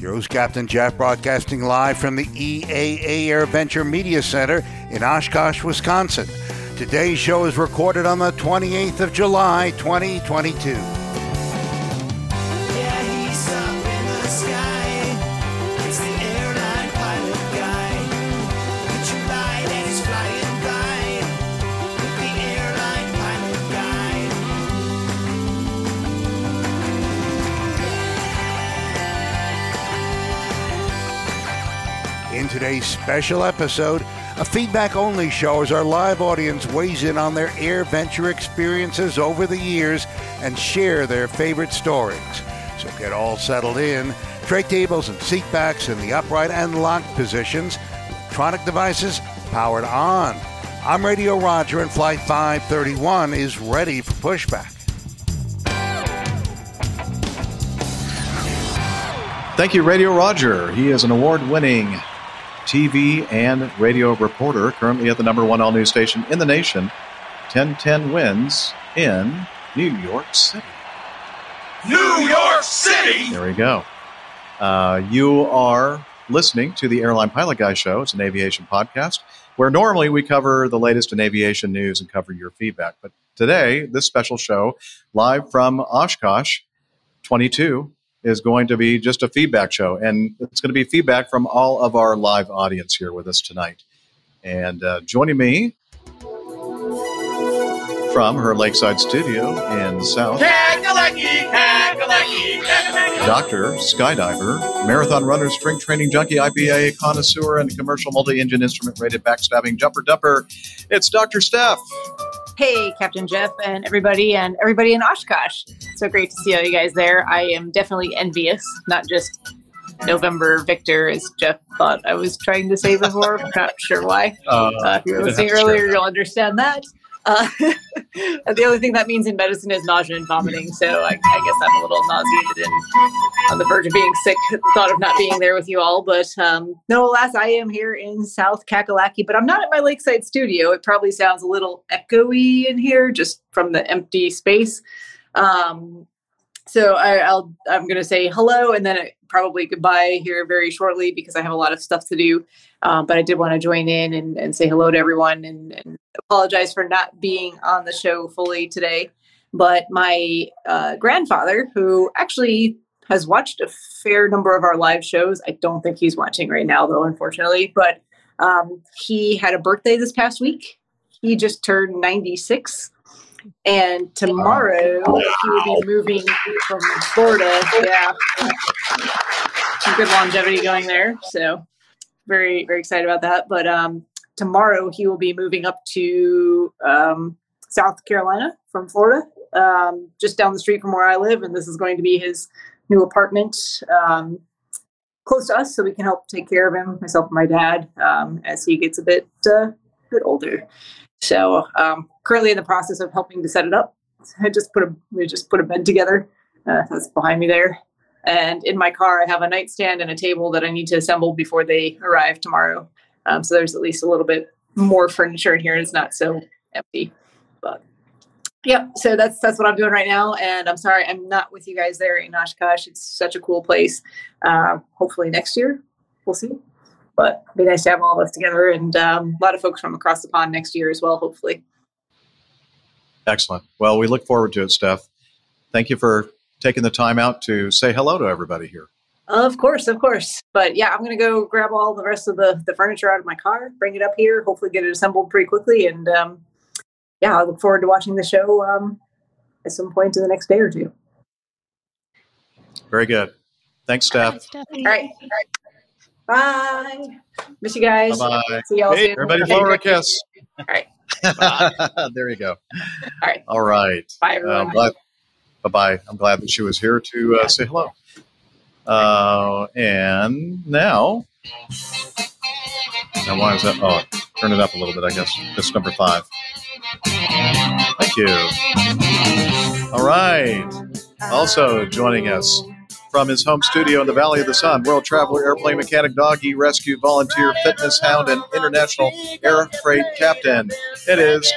Your host, Captain Jeff, broadcasting live from the EAA Air Venture Media Center in Oshkosh, Wisconsin. Today's show is recorded on the 28th of July, 2022. Today's special episode, a feedback only show as our live audience weighs in on their air venture experiences over the years and share their favorite stories. So get all settled in. Tray tables and seat backs in the upright and locked positions. Electronic devices powered on. I'm Radio Roger and Flight 531 is ready for pushback. Thank you, Radio Roger. He is an award winning TV and radio reporter, currently at the number one all news station in the nation, 1010 Wins in New York City. New York City! There we go. Uh, you are listening to the Airline Pilot Guy Show. It's an aviation podcast where normally we cover the latest in aviation news and cover your feedback. But today, this special show, live from Oshkosh 22, is going to be just a feedback show. And it's going to be feedback from all of our live audience here with us tonight. And uh, joining me from her lakeside studio in South. Kakalaki, kakalaki, kakalaki. Doctor, skydiver, marathon runner, string training junkie, IPA connoisseur, and commercial multi-engine instrument rated backstabbing jumper dumper. It's Dr. Steph. Hey, Captain Jeff, and everybody, and everybody in Oshkosh. So great to see all you guys there. I am definitely envious, not just November Victor, as Jeff thought I was trying to say before. not sure why. Uh, Uh, if you were listening have to share earlier, you'll understand that. Uh, the only thing that means in medicine is nausea and vomiting. So I, I guess I'm a little nauseated and on the verge of being sick. the Thought of not being there with you all, but um, no, alas, I am here in South Kakalaki. But I'm not at my lakeside studio. It probably sounds a little echoey in here, just from the empty space. Um, so I, I'll I'm going to say hello and then probably goodbye here very shortly because I have a lot of stuff to do. Um, but I did want to join in and, and say hello to everyone and, and apologize for not being on the show fully today. But my uh, grandfather, who actually has watched a fair number of our live shows, I don't think he's watching right now though, unfortunately. But um, he had a birthday this past week. He just turned 96 and tomorrow he will be moving from Florida. Yeah, some good longevity going there. So very very excited about that. But um, tomorrow he will be moving up to um, South Carolina from Florida, um, just down the street from where I live, and this is going to be his new apartment. Um, close to us so we can help take care of him myself and my dad um, as he gets a bit uh, bit older so um, currently in the process of helping to set it up. I just put a we just put a bed together. Uh, that's behind me there. And in my car, I have a nightstand and a table that I need to assemble before they arrive tomorrow. Um, so there's at least a little bit more furniture in here. It's not so empty. But yeah, so that's that's what I'm doing right now. And I'm sorry I'm not with you guys there in Oshkosh. It's such a cool place. Uh, hopefully next year we'll see but it'd be nice to have all of us together and um, a lot of folks from across the pond next year as well, hopefully. Excellent. Well, we look forward to it, Steph. Thank you for taking the time out to say hello to everybody here. Of course, of course. But yeah, I'm going to go grab all the rest of the, the furniture out of my car, bring it up here, hopefully get it assembled pretty quickly. And um, yeah, I look forward to watching the show um, at some point in the next day or two. Very good. Thanks, Steph. All right. Bye. Miss you guys. Bye-bye. See y'all Hey, soon. everybody blow her a kiss. All right. there you go. All right. All right. Bye, everyone. I'm bye-bye. I'm glad that she was here to uh, say hello. Uh, and now Now, why is that? Oh, turn it up a little bit, I guess. This number five. Thank you. All right. Also joining us from his home studio in the Valley of the Sun, world traveler, airplane mechanic, doggy rescue volunteer, fitness hound, and international air freight captain. It is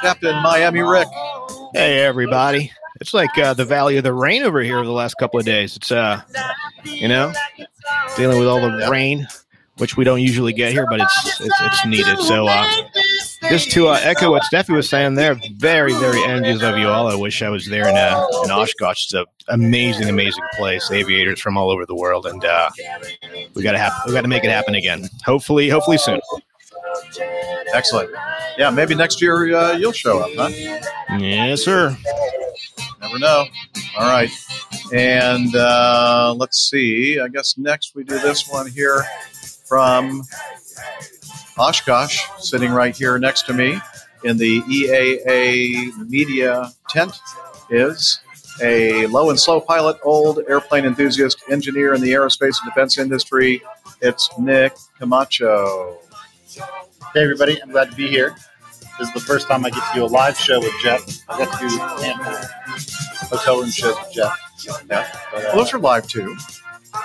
Captain Miami Rick. Hey everybody! It's like uh, the Valley of the Rain over here over the last couple of days. It's uh, you know, dealing with all the rain, which we don't usually get here, but it's it's, it's needed. So uh, just to uh, echo what Steffi was saying there, very very envious of you all. I wish I was there in uh, in Oshkosh. It's an amazing amazing place. Aviators from all over the world, and uh, we gotta have we gotta make it happen again. Hopefully, hopefully soon. Excellent. Yeah, maybe next year uh, you'll show up, huh? Yes, sir. Never know. All right. And uh, let's see. I guess next we do this one here from Oshkosh, sitting right here next to me in the EAA media tent is a low and slow pilot, old airplane enthusiast, engineer in the aerospace and defense industry. It's Nick Camacho. Hey, everybody. I'm glad to be here. This is the first time I get to do a live show with Jeff. I got to do a handful of hotel room shows with Jeff. Yeah. But, uh, Well, those are live too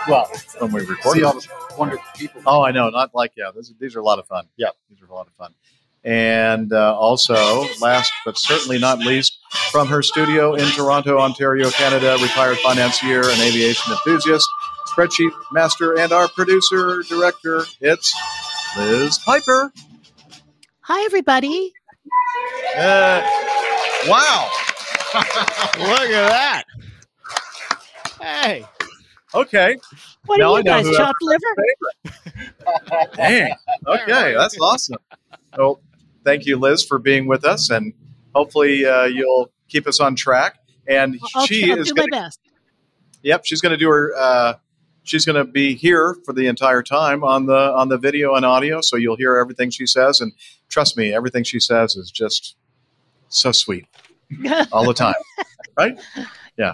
well, when we record. see all the wonderful people. Oh, I know. Not like yeah. These, these are a lot of fun. Yeah, these are a lot of fun. And uh, also, last but certainly not least, from her studio in Toronto, Ontario, Canada, retired financier and aviation enthusiast, spreadsheet master, and our producer director. It's Liz Piper. Hi, everybody. Uh, wow. Look at that. Hey. Okay. What Now are you know guys, chopped liver? Dang. Okay, that's awesome. Well, thank you, Liz, for being with us, and hopefully uh, you'll keep us on track. And I'll, she I'll is do going my best. Yep, she's going to do her. Uh, she's going to be here for the entire time on the on the video and audio, so you'll hear everything she says. And trust me, everything she says is just so sweet all the time, right?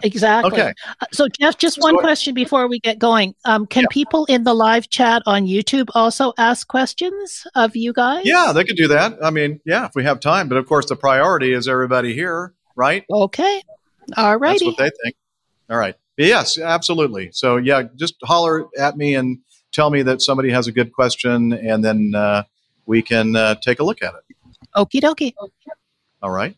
Exactly. Okay. Uh, So, Jeff, just one go- question before we get going. Um, can Yeah. people in the live chat on YouTube also ask questions of you guys? Yeah, they could do that. I mean, yeah, if we have time. But of course, the priority is everybody here, right? Okay. All That's what they think. All right. Yes, absolutely. So yeah, just holler at me and tell me that somebody has a good question, and then uh, we can uh, take a look at it. Okie dokie. All right.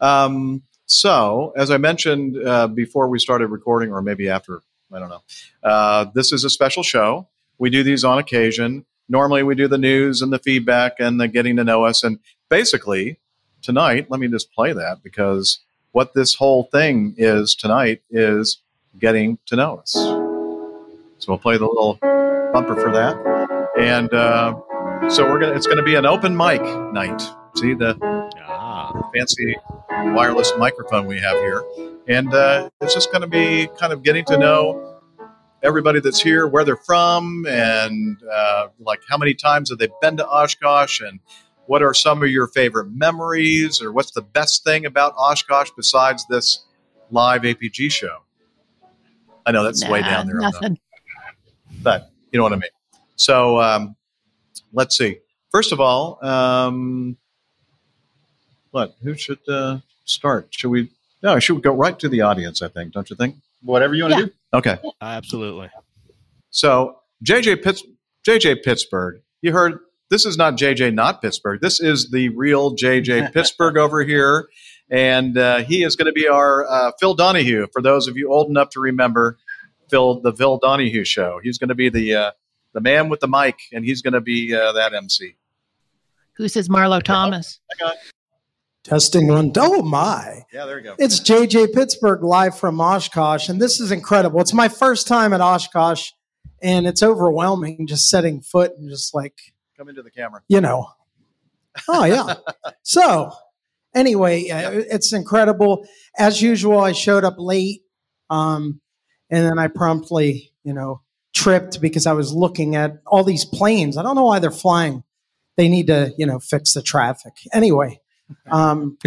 Um, so, as I mentioned uh, before we started recording, or maybe after, I don't know, uh, this is a special show. We do these on occasion. Normally, we do the news and the feedback and the getting to know us. And basically, tonight, let me just play that because what this whole thing is tonight is getting to know us. So, we'll play the little bumper for that. And uh, so, we're gonna. It's going to be an open mic night. See the Ah. fancy wireless microphone we have here. And uh, it's just going to be kind of getting to know everybody that's here, where they're from, and uh, like how many times have they been to Oshkosh, and what are some of your favorite memories, or what's the best thing about Oshkosh besides this live APG show? I know that's way down there, the, but you know what I mean. So um, let's see. First of all, um, what? Who should uh, start? Should we? No, should we go right to the audience? I think, don't you think? Whatever you want to Yeah. do. Okay. Absolutely. So JJ Pitts, JJ Pittsburgh. You heard this is not JJ not Pittsburgh. This is the real JJ Pittsburgh over here, and uh, he is going to be our uh, Phil Donahue. For those of you old enough to remember Phil, the Phil Donahue show, he's going to be the uh, the man with the mic, and he's going to be uh, that MC. Who says Marlo Thomas? Testing one. Oh my. Yeah, there you go. It's JJ Pittsburgh live from Oshkosh, and this is incredible. It's my first time at Oshkosh, and it's overwhelming just setting foot and just like, Come into the camera. you know. Oh, yeah. so, anyway, uh, it's incredible. As usual, I showed up late, um, and then I promptly, you know, tripped because I was looking at all these planes. I don't know why they're flying. They need to, you know, fix the traffic. Anyway, um,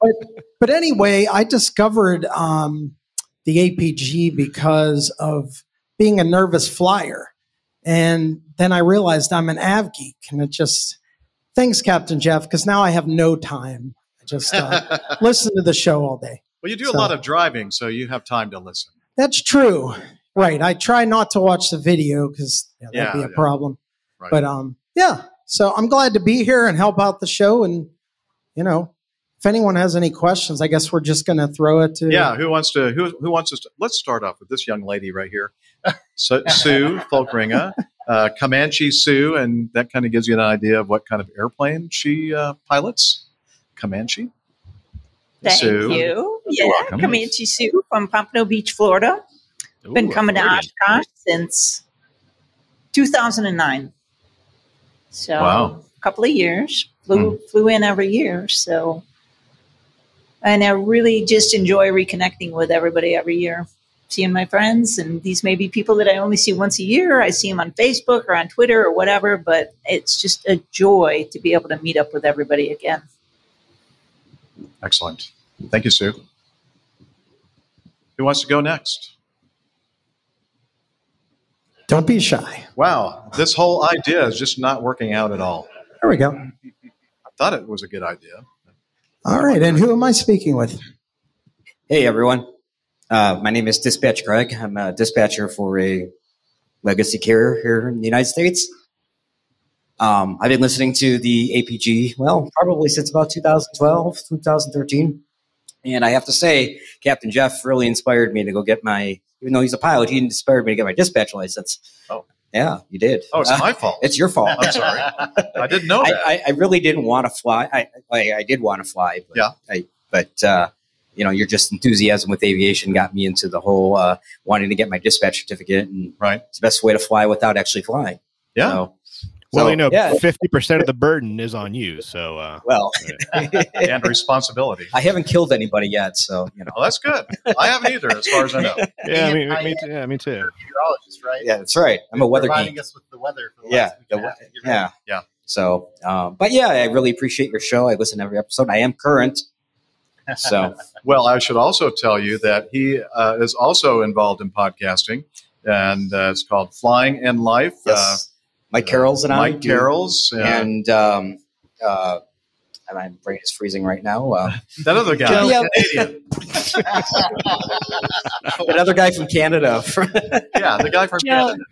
but but anyway, I discovered um, the APG because of being a nervous flyer, And then I realized I'm an av geek, and it just thanks, Captain Jeff, because now I have no time. I just uh, listen to the show all day. Well, you do So- a lot of driving, so you have time to listen. That's true. Right. I try not to watch the video because yeah, that'd Yeah, be a yeah. problem. Right. But um, yeah. So I'm glad to be here and help out the show. And you know, if anyone has any questions, I guess we're just going to throw it to. Yeah, who wants to? Who who wants us to? Let's start off with this young lady right here, so, Sue Folkringa, uh, Comanche Sue, and that kind of gives you an idea of what kind of airplane she uh, pilots. Comanche. Thank Sue. you. Yeah, welcome. Comanche Sue from Pompano Beach, Florida. Been coming to Floridian. Oshkosh since 2009. So Wow. a couple of years. Flew hmm. flew in every year. So and I really just enjoy reconnecting with everybody every year. Seeing my friends, and these may be people that I only see once a year. I see them on Facebook or on Twitter or whatever, but it's just a joy to be able to meet up with everybody again. Excellent. Thank you, Sue. Who wants to go next? Don't be shy. Wow, this whole idea is just not working out at all. There we go. I thought it was a good idea. All right. And who am I speaking with? Hey everyone, uh, my name is Dispatch Greg. I'm a dispatcher for a legacy carrier here in the United States. Um, I've been listening to the APG, well, probably since about 2012, 2013. And I have to say, Captain Jeff really inspired me to go get my, even though he's a pilot, he inspired me to get my dispatch license. Oh. Yeah, you did. Oh, it's Uh, my fault. It's your fault. I'm sorry. I didn't know I. I, I really didn't want to fly. I, I, I did want to fly, but Yeah. I, but uh, you know, your just enthusiasm with aviation got me into the whole uh, wanting to get my dispatch certificate, and right, it's the best way to fly without actually flying. Yeah. So, Well, so, you know, yeah. fifty percent of the burden is on you. So, uh, Well, and responsibility. I haven't killed anybody yet, so you know. Well, that's good. I haven't either, as far as I know. yeah, I Being mean, a me, too, yeah, me too. Meteorologist, right? Yeah, that's right. I'm a weather Providing geek. us with the weather for the Yeah, last the and we- half to get ready. yeah, yeah. So, um, but yeah, I really appreciate your show. I listen to every episode. I am current, so Well, I should also tell you that he uh, is also involved in podcasting, and uh, it's called Flying and Life. yes, Mike Carroll's and I, Mike do- Carroll's, uh, and um, uh, and my brain is freezing right now. Uh, that other guy, Joe. Canadian. another guy from Canada, yeah, the guy from Joe. Canada.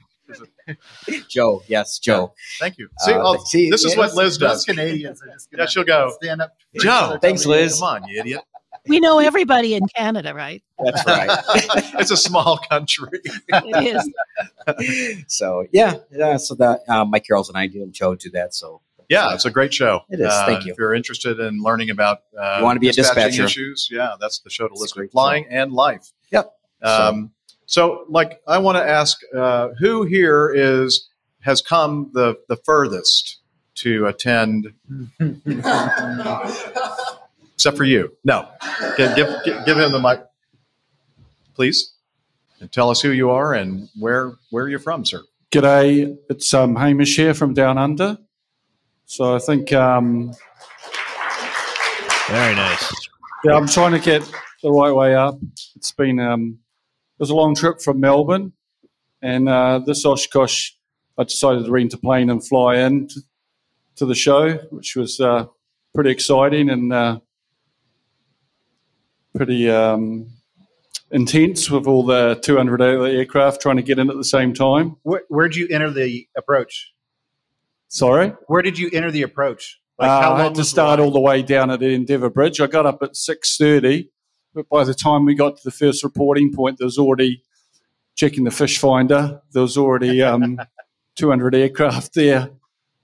Joe. Yes, Joe. Thank you. See, Uh, oh, see, this is yeah, what Liz Those does. Canadians are just Yeah, gonna she'll go. stand up. Joe, Thanks, Liz. Come on, you idiot. We know everybody in Canada, right? That's right. it's a small country. It is. so yeah, yeah. So that uh, Mike Carroll's and I do, and Joe do that. So Yeah, it's a great show. It is. Uh, Thank you. If you're interested in learning about uh, You wanna be a dispatching dispatcher. issues, yeah, that's the show to It's listen to. great Flying and Life. Yep. Um, so, like, I want to ask uh, who here is has come the the furthest to attend, except for you. No, give give, give give him the mic, please, and tell us who you are and where where you're from, sir. G'day, it's um, Hamish here from Down Under. So I think, um, Very nice. yeah, I'm trying to get the right way up. It's been, um, it was a long trip from Melbourne, and uh, this Oshkosh, I decided to rent a plane and fly in to, to the show, which was uh, pretty exciting and uh, pretty um, intense with all the 200 aircraft trying to get in at the same time. Where, where'd you enter the approach? Sorry? Where did you enter the approach? Like uh, how I had to start all the way down at the Endeavour Bridge. I got up at six thirty, but by the time we got to the first reporting point, there was already checking the fish finder. There was already um, two hundred aircraft there,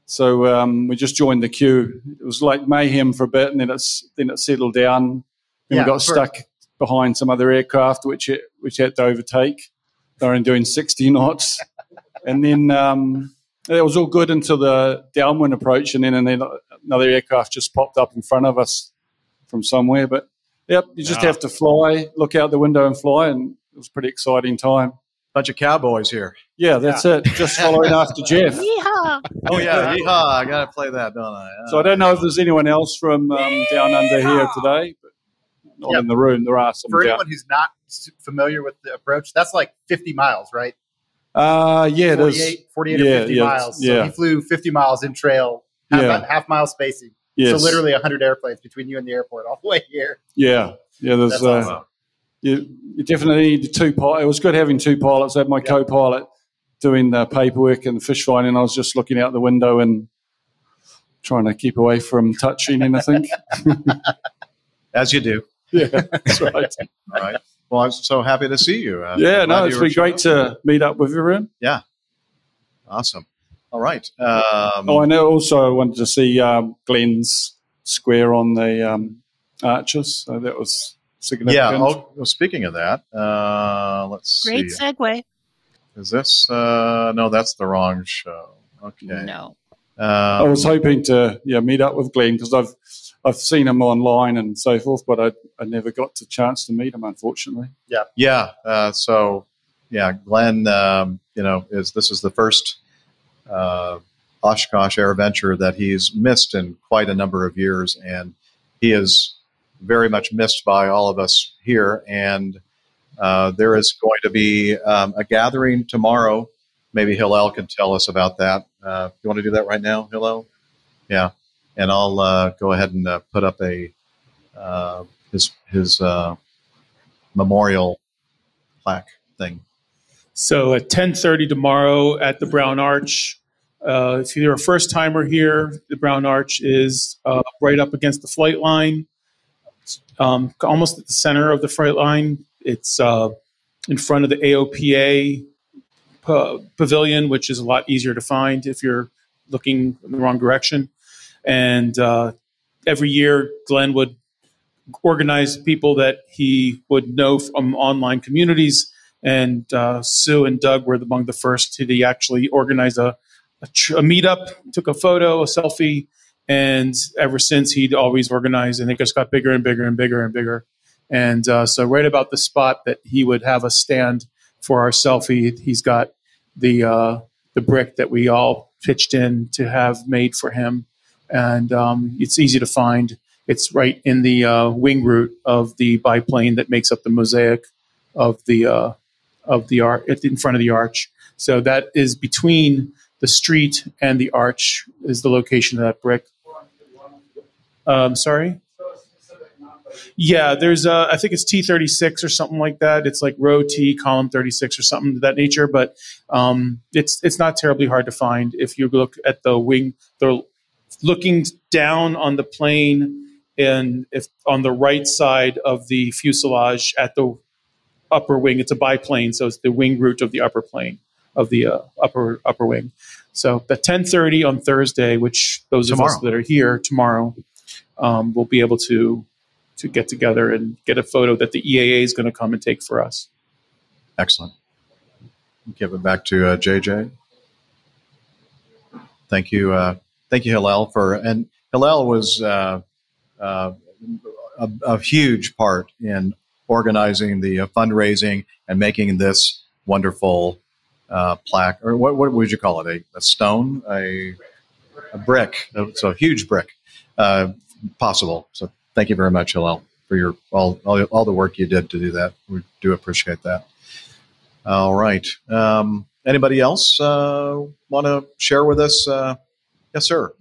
so um, we just joined the queue. It was like mayhem for a bit, and then it's then it settled down. Then Yeah, we got for- stuck behind some other aircraft, which it, which had to overtake. They were doing sixty knots, and then. Um, it was all good until the downwind approach, and then, and then another aircraft just popped up in front of us from somewhere. But yep, you just have to fly, look out the window and fly, and it was a pretty exciting time. Bunch of cowboys here. Yeah, that's it. Just following after Jeff. Yeehaw. Oh yeah, yeehaw! I gotta play that, don't I? So I don't know if there's anyone else from um, down under here today, but not Yeah. in the room. There are some For down. anyone who's not familiar with the approach, that's like 50 miles, right? Uh, yeah, there's 48, 48 yeah, or 50 yeah, miles. So Yeah, he flew 50 miles in trail, half, Yeah. half mile spacing. Yes. So literally 100 airplanes between you and the airport all the way here. yeah, yeah. There's That's uh, awesome. you, you definitely need two pilots. It was good having two pilots. I had my co-pilot doing the paperwork and the fish finding. I was just looking out the window and trying to keep away from touching anything. As you do. Yeah, that's right. All right. Well, I'm so happy to see you. Uh, yeah, glad no, you it's were been showing great up. to meet up with everyone. Yeah. Awesome. All right. Um, oh, I know. Also, I wanted to see um, Glenn's square on the um, arches. So that was significant. yeah. Oh, well, speaking of that, uh, let's see. Great see. segue. Is this? Uh, no, that's the wrong show. Okay. No. I Um, was hoping to yeah meet up with Glenn because I've I've seen him online and so forth, but I, I never got the chance to meet him, unfortunately. Yeah. Yeah. Uh, so, yeah, Glenn, um, you know, is this is the first uh, Oshkosh Air Venture that he's missed in quite a number of years, and he is very much missed by all of us here. And uh, there is going to be um, a gathering tomorrow. Maybe Hillel can tell us about that. Uh, you want to do that right now, Hillel? Yeah, and I'll uh, go ahead and uh, put up a uh, his his uh, memorial plaque thing. So at 10:30 tomorrow at the Brown Arch. Uh, if you're a first timer here, the Brown Arch is uh, right up against the flight line, um, almost at the center of the flight line. It's in front of the AOPA pa- pavilion, which is a lot easier to find if you're looking in the wrong direction. And uh, every year, Glenn would organize people that he would know from online communities. And uh, Sue and Doug were among the first to actually organize a, a, tr- a meetup, took a photo, a selfie. And ever since, he'd always organize, and it just got bigger and bigger and bigger and bigger. And uh, so, right about the spot that he would have a stand for our selfie, he's got the uh, the brick that we all pitched in to have made for him, and um, it's easy to find. It's right in the uh, wing root of the biplane that makes up the mosaic of the uh, of the arch in front of the arch. So that is between the street and the arch is the location of that brick. Um, sorry. Yeah, there's uh, I think it's T thirty six or something like that. It's like row T, column thirty six or something of that nature. But um, it's it's not terribly hard to find if you look at the wing. The looking down on the plane, and if on the right side of the fuselage at the upper wing, it's a biplane, so it's the wing root of the upper plane of the uh, upper upper wing. So at ten thirty on Thursday, which those of us that are here tomorrow um, will be able to to get together and get a photo that the EAA is going to come and take for us. Excellent. Give it back to uh, JJ. Thank you, uh, thank you, Hillel, for and Hillel was uh, uh, a, a huge part in organizing the uh, fundraising and making this wonderful uh, plaque, or what, what would you call it? A, a stone, a, a brick, so a huge brick, uh, possible. So thank you very much, Hillel, for your all, all all the work you did to do that. We do appreciate that. All right. Um, anybody else uh, want to share with us? Yes, sir.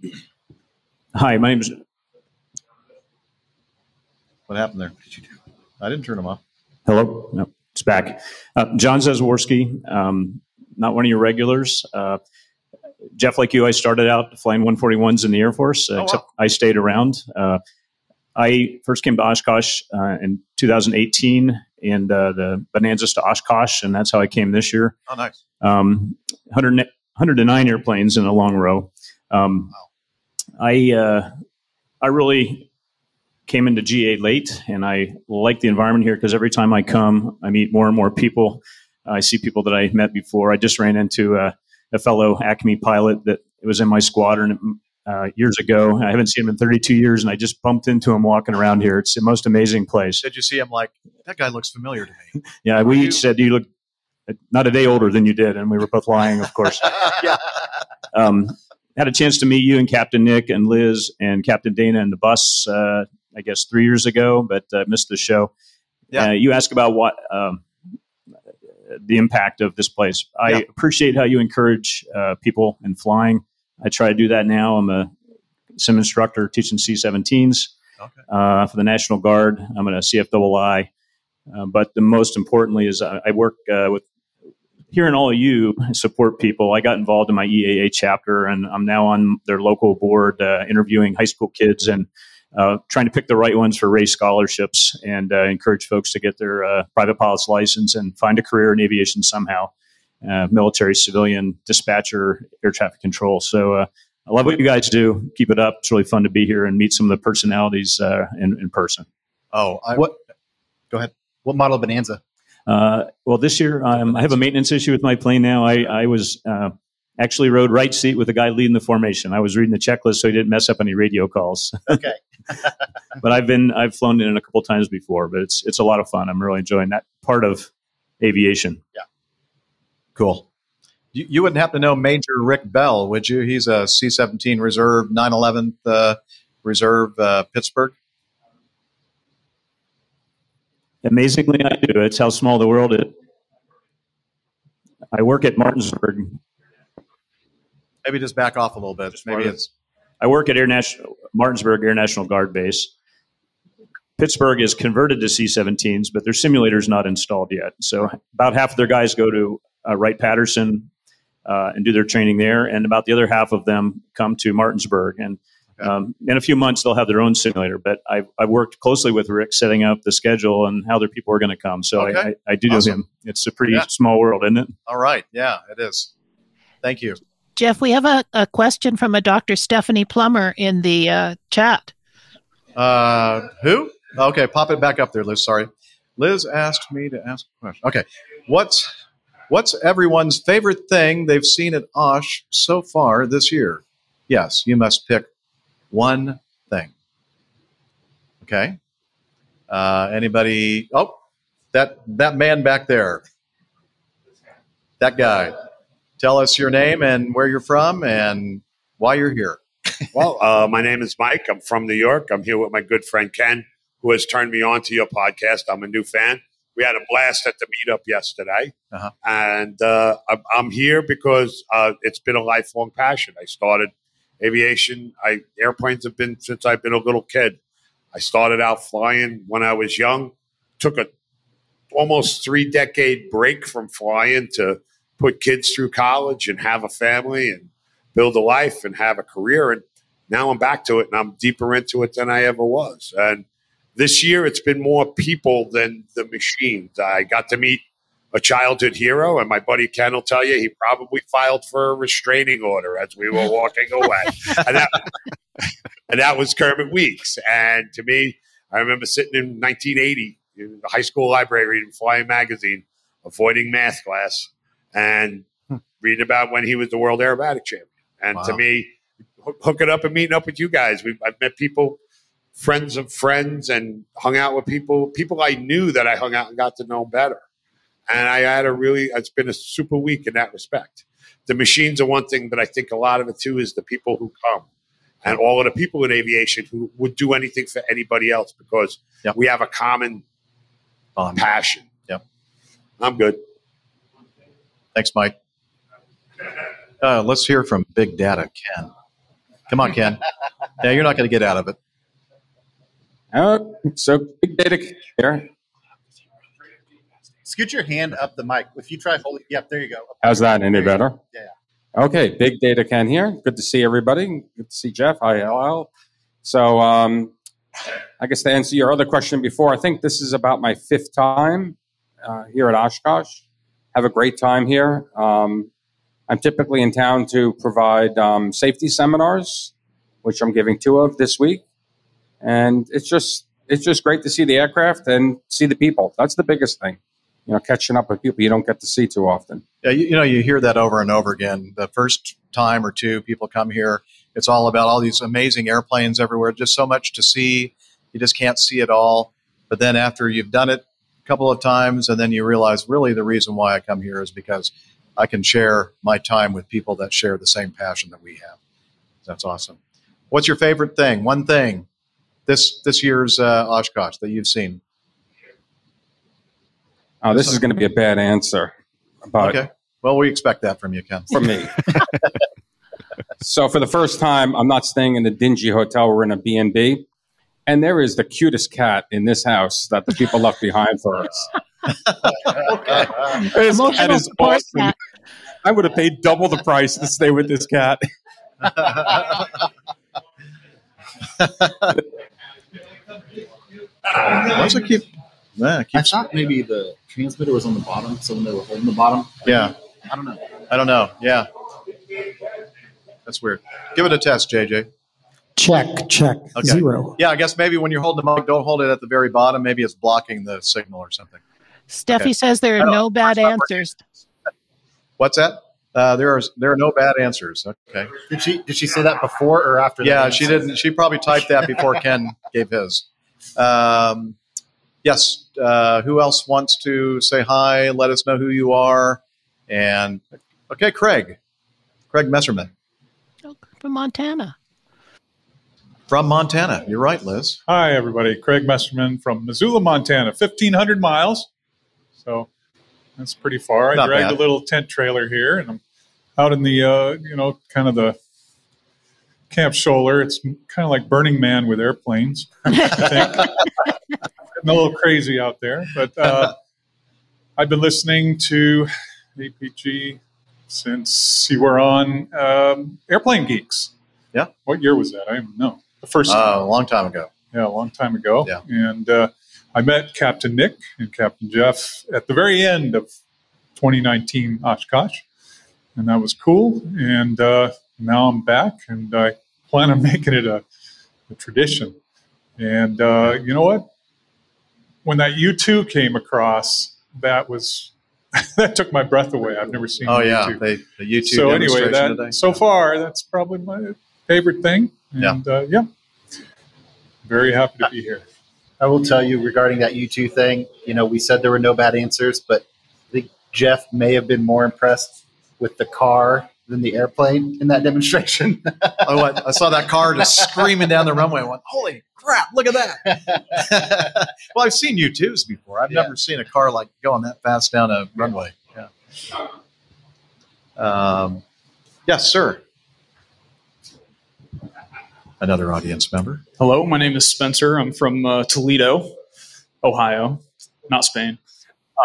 Hi, my name is. What happened there? I didn't turn them off. Hello. No, it's back. Uh, John Zazworski, um, not one of your regulars. Uh, Jeff, like you, I started out flying 141s in the Air Force, uh, Oh, wow. except I stayed around. Uh, I first came to Oshkosh uh, in 2018 and uh, the Bonanzas to Oshkosh, and that's how I came this year. Oh, nice. Um, 100, 109 airplanes in a long row. Um, I uh, I really came into GA late, and I like the environment here because every time I come, I meet more and more people. I see people that I met before. I just ran into a, a fellow Acme pilot that was in my squadron uh, years ago. I haven't seen him in 32 years, and I just bumped into him walking around here. It's the most amazing place. Did you see him? Like that guy looks familiar to me. Yeah, we each said you look not a day older than you did, and we were both lying, of course. yeah. um, had a chance to meet you and Captain Nick and Liz and Captain Dana in the bus, uh, I guess three years ago, but uh, missed the show. Yeah. Uh, you asked about what um, the impact of this place. I Yeah. appreciate how you encourage uh, people in flying. I try to do that now. I'm a sim instructor teaching C-17s uh, for the National Guard. I'm a CFII. Uh, but the most importantly is I, I work uh, with hearing all of you support people. I got involved in my EAA chapter, and I'm now on their local board uh, interviewing high school kids and uh, trying to pick the right ones for Ray's scholarships and uh, encourage folks to get their uh, private pilot's license and find a career in aviation somehow. Uh, military, civilian, dispatcher, air traffic control. So uh, I love what you guys do. Keep it up. It's really fun to be here and meet some of the personalities uh, in, in person. Oh, I, what? Go ahead. What model of Bonanza? Uh, well, this year um, I have a maintenance issue with my plane now. I, I was uh, actually rode right seat with the guy leading the formation. I was reading the checklist so he didn't mess up any radio calls. Okay. but I've been I've flown in a couple times before, but it's it's a lot of fun. I'm really enjoying that part of aviation. Yeah. Cool. You, you wouldn't happen to know Major Rick Bell, would you? He's a C 17 Reserve 911th uh, Reserve uh, Pittsburgh. Amazingly, I do. It's how small the world is. I work at Martinsburg. Maybe just back off a little bit. Maybe it's I work at Air National Martinsburg Air National Guard Base. Pittsburgh is converted to C-17s, but their simulator is not installed yet. So about half of their guys go to uh, Wright Patterson uh, and do their training there, and about the other half of them come to Martinsburg. And um, in a few months, they'll have their own simulator. But I've, I've worked closely with Rick setting up the schedule and how their people are going to come. So Okay. I, I, I do know Awesome. him. It's a pretty Yeah. small world, isn't it? all right. Yeah, it is. Thank you. Jeff, we have a, a question from a Dr. Stephanie Plummer in the uh, chat. Uh, who? Okay, pop it back up there, Liz. Sorry. Liz asked me to ask a question. Okay. What's what's everyone's favorite thing they've seen at Osh so far this year? Yes, you must pick one thing. Okay. Uh, anybody? Oh, that that man back there. That guy. Tell us your name and where you're from and why you're here. well, uh, my name is Mike. I'm from New York. I'm here with my good friend Ken, who has turned me on to your podcast. I'm a new fan. We had a blast at the meetup yesterday, Uh-huh. and uh, I'm, I'm here because uh, it's been a lifelong passion. I started aviation. I airplanes have been since I've been a little kid. I started out flying when I was young. Took a almost three decade break from flying to put kids through college and have a family and build a life and have a career. And now I'm back to it and I'm deeper into it than I ever was. And this year it's been more people than the machines. I got to meet a childhood hero, and my buddy Ken will tell you he probably filed for a restraining order as we were walking away. and, that, and that was Kermit Weeks. And to me, I remember sitting in 1980 in the high school library reading Flying Magazine, avoiding math class, and hmm. reading about when he was the world aerobatic champion. And to me, hooking up and meeting up with you guys, we I've met people, friends of friends, and hung out with people, people I knew that I hung out and got to know better. And I had a really, it's been a super week in that respect. The machines are one thing, but I think a lot of it too is the people who come and all of the people in aviation who would do anything for anybody else because we have a common passion. Yep. I'm good. Thanks, Mike. Uh, let's hear from Big Data, Ken. Come on, Ken. yeah, you're not going to get out of it. Oh, so big data here. Scoot your hand up the mic. If you try holding, yep, there you go. How's that? Any better? Yeah. Okay, big data Ken here. Good to see everybody. Good to see Jeff. Hi, hello. So, um, I guess to answer your other question before, I think this is about my fifth time uh, here at Oshkosh. Have a great time here. Um, I'm typically in town to provide um, safety seminars, which I'm giving two of this week, and it's just it's just great to see the aircraft and see the people. That's the biggest thing. You know, catching up with people you don't get to see too often. Yeah, you, you know, you hear that over and over again. The first time or two people come here, it's all about all these amazing airplanes everywhere, just so much to see. You just can't see it all. But then after you've done it a couple of times, and then you realize really the reason why I come here is because I can share my time with people that share the same passion that we have. That's awesome. What's your favorite thing? One thing this this year's uh, Oshkosh that you've seen? Oh, this is going to be a bad answer. But okay. Well, we expect that from you, Ken. from me. so for the first time, I'm not staying in a dingy hotel. We're in a B&B. And there is the cutest cat in this house that the people left behind for us. This cat is support awesome. cat. I would have paid double the price to stay with this cat. Why don't keep? Yeah, I thought maybe the transmitter was on the bottom, so when they were holding the bottom, Yeah. I don't know. I don't know. Yeah. That's weird. Give it a test, JJ. Check, check, Okay. zero. Yeah, I guess maybe when you're holding the mic, don't hold it at the very bottom. Maybe it's blocking the signal or something. Steffi Okay. says there are don't- no bad answers. What's that? Uh, there are there are no bad answers. Okay. Did she did she say that before or after? Yeah, she didn't. She probably typed that before Ken gave his. Um, yes. Uh, who else wants to say hi? Let us know who you are. And okay, Craig. Craig Messerman From Montana. from Montana. You're right, Liz. Hi, everybody. Craig Messerman from Missoula, Montana, 1,500 miles. So that's pretty far. I dragged bad. a little tent trailer here, and I'm out in the, uh, you know, kind of the Camp Scholler. It's kind of like Burning Man with airplanes, I think. Getting a little crazy out there. But uh, I've been listening to APG since you were on um, Airplane Geeks. Yeah. What year was that? I don't know. The first Uh, a long time ago. yeah, a long time ago. Yeah. And uh, I met Captain Nick and Captain Jeff at the very end of 2019 Oshkosh. And that was cool. And uh, now I'm back and I plan on making it a, a tradition. And uh, you know what? When that U2 came across, that was that took my breath away. I've never seen Oh the yeah, U2 they, the YouTube so anyway, that today. so far that's probably my favorite thing. And uh, yeah, very happy to be here. I will tell you regarding that U2 thing, you know, we said there were no bad answers, but I think Jeff may have been more impressed with the car than the airplane in that demonstration. oh, what? I saw that car just screaming down the runway. I went, holy crap, look at that. well, I've seen U2s before. I've never seen a car like going that fast down a runway. Yeah. Um, yes, sir. Another audience member. Hello, my name is Spencer. I'm from uh, Toledo, Ohio, not Spain.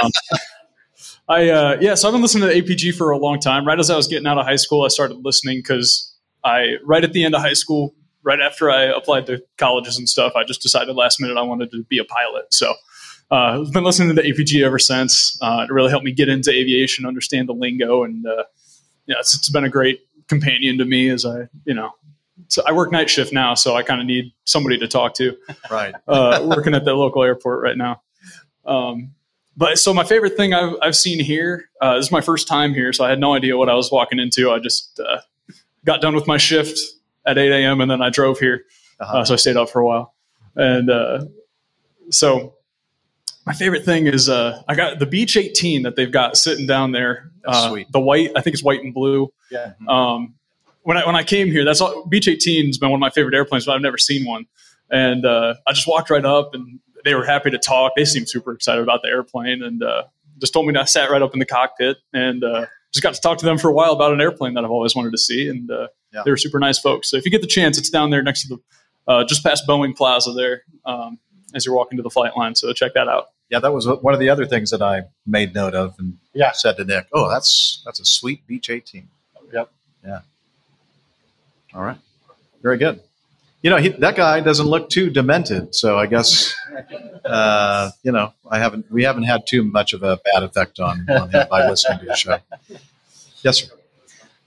Um, I uh, yeah, so I've been listening to APG for a long time. Right as I was getting out of high school, I started listening because I right at the end of high school, right after I applied to colleges and stuff, I just decided last minute I wanted to be a pilot. So uh, I've been listening to the APG ever since. Uh, it really helped me get into aviation, understand the lingo, and uh, yeah, it's, it's been a great companion to me as I you know so I work night shift now, so I kind of need somebody to talk to. Right. Uh, working at the local airport right now. Um, but so my favorite thing I've, I've seen here, uh, this is my first time here, so I had no idea what I was walking into. I just uh, got done with my shift at 8 a.m. and then I drove here. uh so I stayed up for a while. And uh, so my favorite thing is uh, I got the Beech 18 that they've got sitting down there. That's uh, sweet. The white, I think it's white and blue. Yeah. Um, when I when I came here, that's all. Beech 18 has been one of my favorite airplanes, but I've never seen one. And uh, I just walked right up, and they were happy to talk. They seemed super excited about the airplane, and uh, just told me to I sat right up in the cockpit, and uh, just got to talk to them for a while about an airplane that I've always wanted to see. And uh, Yeah. they were super nice folks. So if you get the chance, it's down there next to the uh, just past Boeing Plaza there um, as you're walking to the flight line. So check that out. Yeah, that was one of the other things that I made note of and Yeah. said to Nick, "Oh, that's that's a sweet Beech 18." Yep. Yeah. All right. Very good. You know, he, that guy doesn't look too demented, so I guess uh, you know I haven't we haven't had too much of a bad effect on, on him by listening to the show. Yes, sir.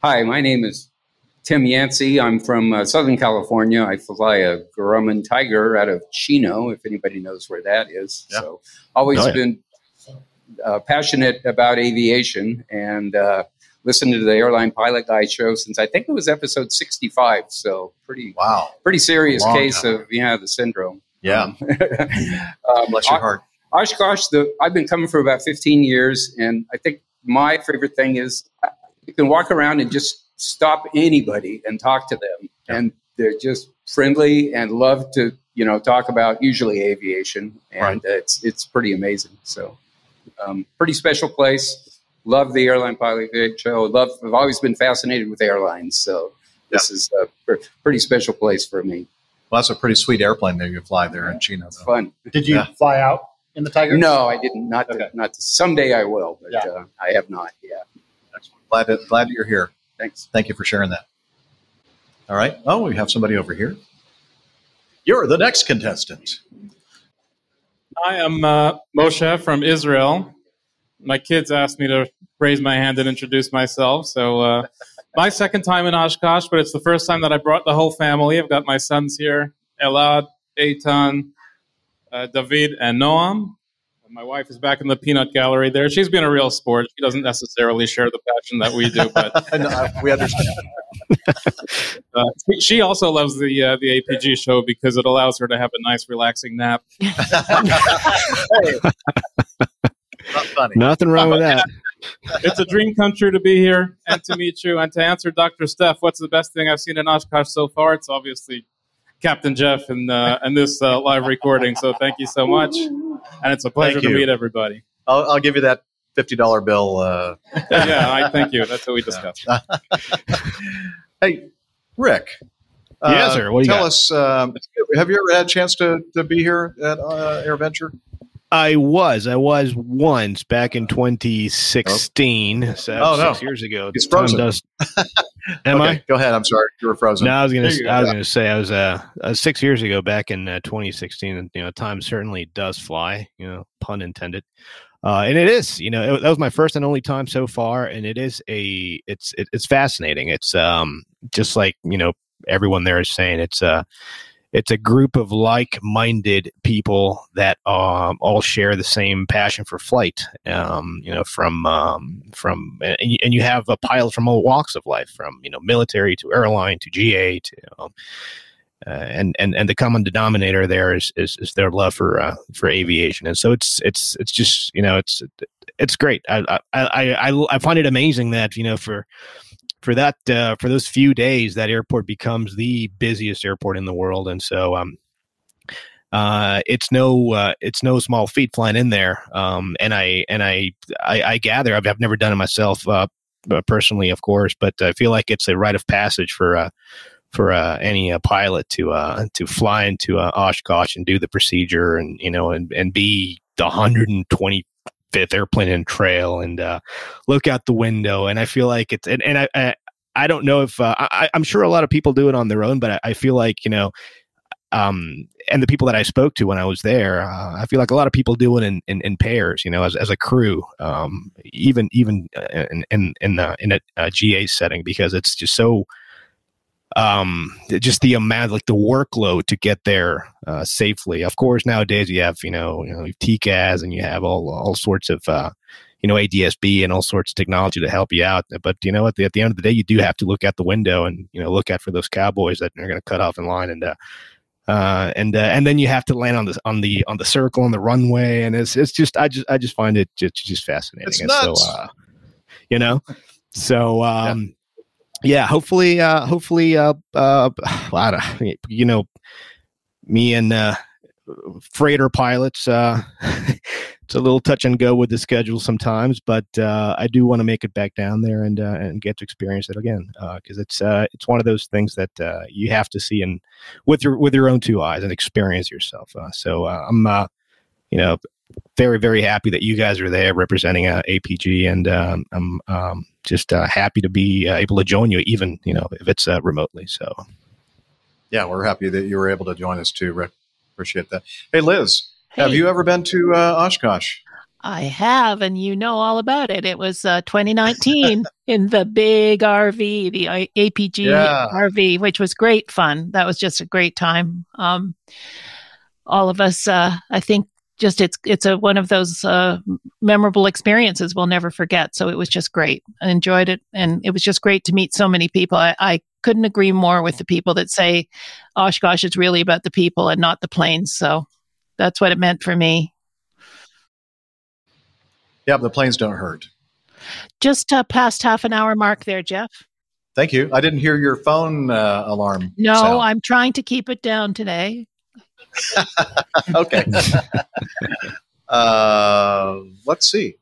Hi, my name is Tim Yancey. I'm from uh, Southern California. I fly a Grumman Tiger out of Chino, if anybody knows where that is. Yeah. So, always Oh, yeah. been uh, passionate about aviation and uh, listened to the Airline Pilot Guy show since I think it was episode 65. So, pretty wow, pretty serious case time. of yeah the syndrome. Yeah. Um, Bless your heart. Oshkosh, the, I've been coming for about 15 years, and I think my favorite thing is uh, you can walk around and just stop anybody and talk to them, and they're just friendly and love to you know talk about usually aviation, and it's it's pretty amazing. So Um, pretty special place. Love the airline pilot show. Love. I've always been fascinated with airlines, so this is a pr- pretty special place for me. Well, that's a pretty sweet airplane that you fly there in Chino. Though. Fun. Did you fly out in the Tiger? No, I didn't. Not to, not to, someday I will, but uh, I have not. Yeah. Glad that glad that you're here. Thanks. Thank you for sharing that. All right. Oh, we have somebody over here. You're the next contestant. I am uh, Moshe from Israel. My kids asked me to raise my hand and introduce myself. So, uh, my second time in Oshkosh, but it's the first time that I brought the whole family. I've got my sons here Elad, Eitan, uh, David, and Noam. My wife is back in the peanut gallery there. She's been a real sport. She doesn't necessarily share the passion that we do, but No, we understand. uh, she- she also loves the uh, the APG show because it allows her to have a nice, relaxing nap. Not funny. Nothing wrong with that. it's a dream come true to be here and to meet you and to answer Dr. Steph. What's the best thing I've seen in Oshkosh so far? It's obviously Captain Jeff and uh, and this uh, live recording. So thank you so much, and it's a pleasure to meet everybody. I'll, I'll give you that fifty dollar bill. Uh, yeah, I thank you. That's what we discussed. hey, Rick. Yes, sir. What do you tell got? us. Um, have you ever had a chance to, to be here at uh, AirVenture? I was. I was once back in 2016. So Oh, no. six years ago. It's frozen. does- Am Okay, I? Go ahead. I'm sorry. You were frozen. No, I was gonna. Go. I was gonna say I was uh, uh six years ago back in uh, 2016, and you know, time certainly does fly. You know, pun intended. Uh, and it is, you know, it, that was my first and only time so far, and it is a, it's, it, it's fascinating. It's um, just like you know, everyone there is saying, it's uh it's a group of like-minded people that um, all share the same passion for flight. Um, you know, from um, from and you, and you have a pilot from all walks of life, from you know military to airline to GA to um, uh, and and and the common denominator there is is, is their love for uh, for aviation, and so it's it's it's just you know it's it's great. I I I, I, I find it amazing that you know for for that uh, for those few days that airport becomes the busiest airport in the world, and so um uh, it's no uh, it's no small feat flying in there. Um, and I and I I, I gather I've, I've never done it myself uh, uh, personally, of course, but I feel like it's a rite of passage for uh, for uh, any pilot to to fly into Oshkosh and do the procedure and you know and and be the 125th airplane and trail and uh, look out the window. And I feel like it's and, and I, I I don't know if uh, I, I'm sure a lot of people do it on their own, but I, I feel like you know um, and the people that I spoke to when I was there, uh, I feel like a lot of people do it in, in, in pairs, you know, as, as a crew, um, even even uh, in in in, uh, in a, a GA setting because it's just so um just the amount like the workload to get there uh, safely of course nowadays you have you know you know TCAS and you have all all sorts of uh you know ADS-B and all sorts of technology to help you out but you know at the, at the end of the day you do have to look out the window and you know look out for those cowboys that are going to cut off in line and uh uh, and uh, and then you have to land on the on the on the circle on the runway, and it's it's just I just I just find it just just fascinating. It's and nuts. so uh, you know, so um, yeah. Hopefully, uh, hopefully, uh, uh, you know, me and uh, freighter pilots, uh, it's a little touch and go with the schedule sometimes, but uh, I do want to make it back down there and uh, and get to experience it again because it's uh, it's one of those things that uh, you have to see and with your with your own two eyes and experience yourself. Uh, so uh, I'm uh, you know very very happy that you guys are there representing uh, APG and um, I'm um, just uh, happy to be uh, able to join you even you know if it's uh, remotely. So Yeah, we're happy that you were able to join us too, Rick. Appreciate that. Hey, Liz, have you ever been to uh, Oshkosh? I have, and you know all about it. It was uh, 2019 in the big RV, the APG Yeah. RV, which was great fun. That was just a great time. Um, all of us, uh, I think, just it's it's a one of those uh, memorable experiences we'll never forget. So it was just great. I enjoyed it, and it was just great to meet so many people. I, I couldn't agree more with the people that say Oshkosh is really about the people and not the planes. So that's what it meant for me. Yeah, the planes don't hurt. Just uh, past half an hour mark there, Jeff. Thank you. I didn't hear your phone uh, alarm. No, sound. I'm trying to keep it down today. okay. Uh, let's see.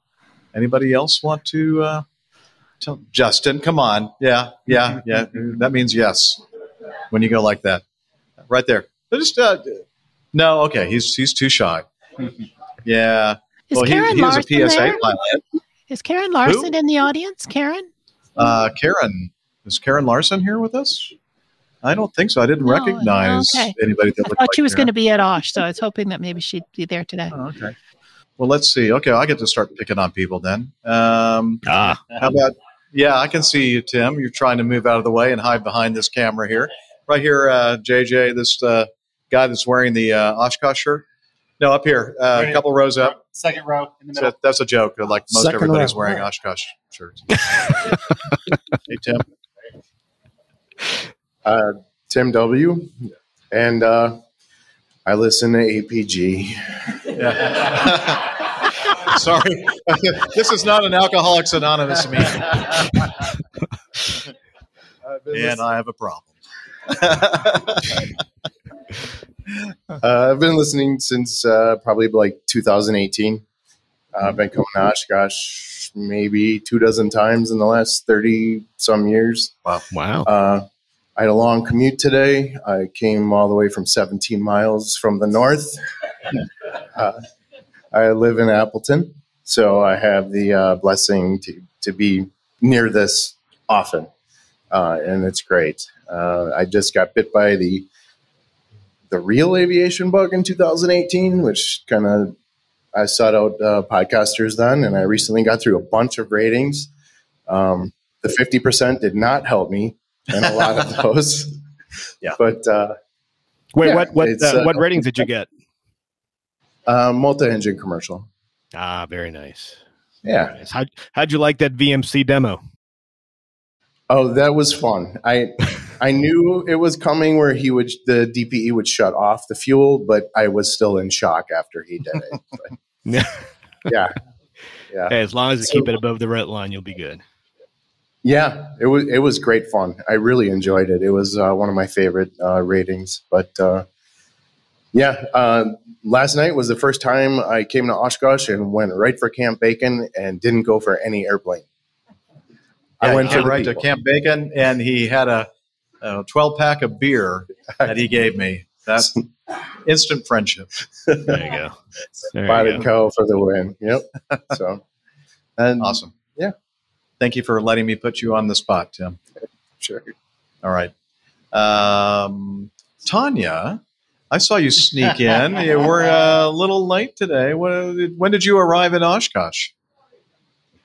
Anybody else want to uh, tell Justin? Come on. Yeah, yeah, yeah. that means yes when you go like that. Right there. Just uh, no. Okay, he's he's too shy. Yeah. Is well, Karen he, he was a Larson PSA there? pilot. Is Karen Larson in the audience? Karen? Uh, Karen, is Karen Larson here with us? I don't think so. I didn't No, recognize okay. anybody that I looked thought like she was going to be at Osh, so I was hoping that maybe she'd be there today. Oh, okay. Well, let's see. Okay, I get to start picking on people then. Um, ah. How about? Yeah, I can see you, Tim. You're trying to move out of the way and hide behind this camera here. Right here, uh, JJ, this uh, guy that's wearing the uh, Oshkosh shirt. No, up here, uh, a couple rows up. Second row in the So middle. that's a joke. Like most Second everybody's row. wearing Oshkosh shirts. hey, Tim. Uh, Tim W. And uh, I listen to APG. Sorry, this is not an Alcoholics Anonymous meeting, and I have a problem. Uh, I've been listening since uh, probably like 2018. Uh, I've been coming to Oshkosh maybe two dozen times in the last 30 some years. Wow. Wow. I had a long commute today. I came all the way from 17 miles from the north. Uh, I live in Appleton, so I have the uh, blessing to, to be near this often, uh, and it's great. Uh, I just got bit by the the real aviation bug in 2018, which kind of I sought out uh, podcasters then, and I recently got through a bunch of ratings. Um, the 50% did not help me in a lot of those. yeah. But uh, Wait, yeah, what what uh, uh, what ratings did you get? Uh, multi-engine commercial. Ah, very nice. Yeah. Nice. How how'd you like that VMC demo? Oh, that was fun. I I knew it was coming where he would the DPE would shut off the fuel, but I was still in shock after he did it. But, Yeah. yeah. Yeah. Hey, as long as you So- keep it above the red line, you'll be good. Yeah, it was it was great fun. I really enjoyed it. It was uh, one of my favorite uh, ratings. But uh, yeah, uh, last night was the first time I came to Oshkosh and went right for Camp Bacon and didn't go for any airplane. I went he for came the right to. Camp Bacon, and he had a, a 12 pack of beer that he gave me. That's instant friendship. There you go. There Bought you and go. Co for the win. Yep. So, and awesome. Yeah. Thank you for letting me put you on the spot, Tim. Sure. All right. Um, Tanya, I saw you sneak in. You were a little late today. When when did you arrive in Oshkosh?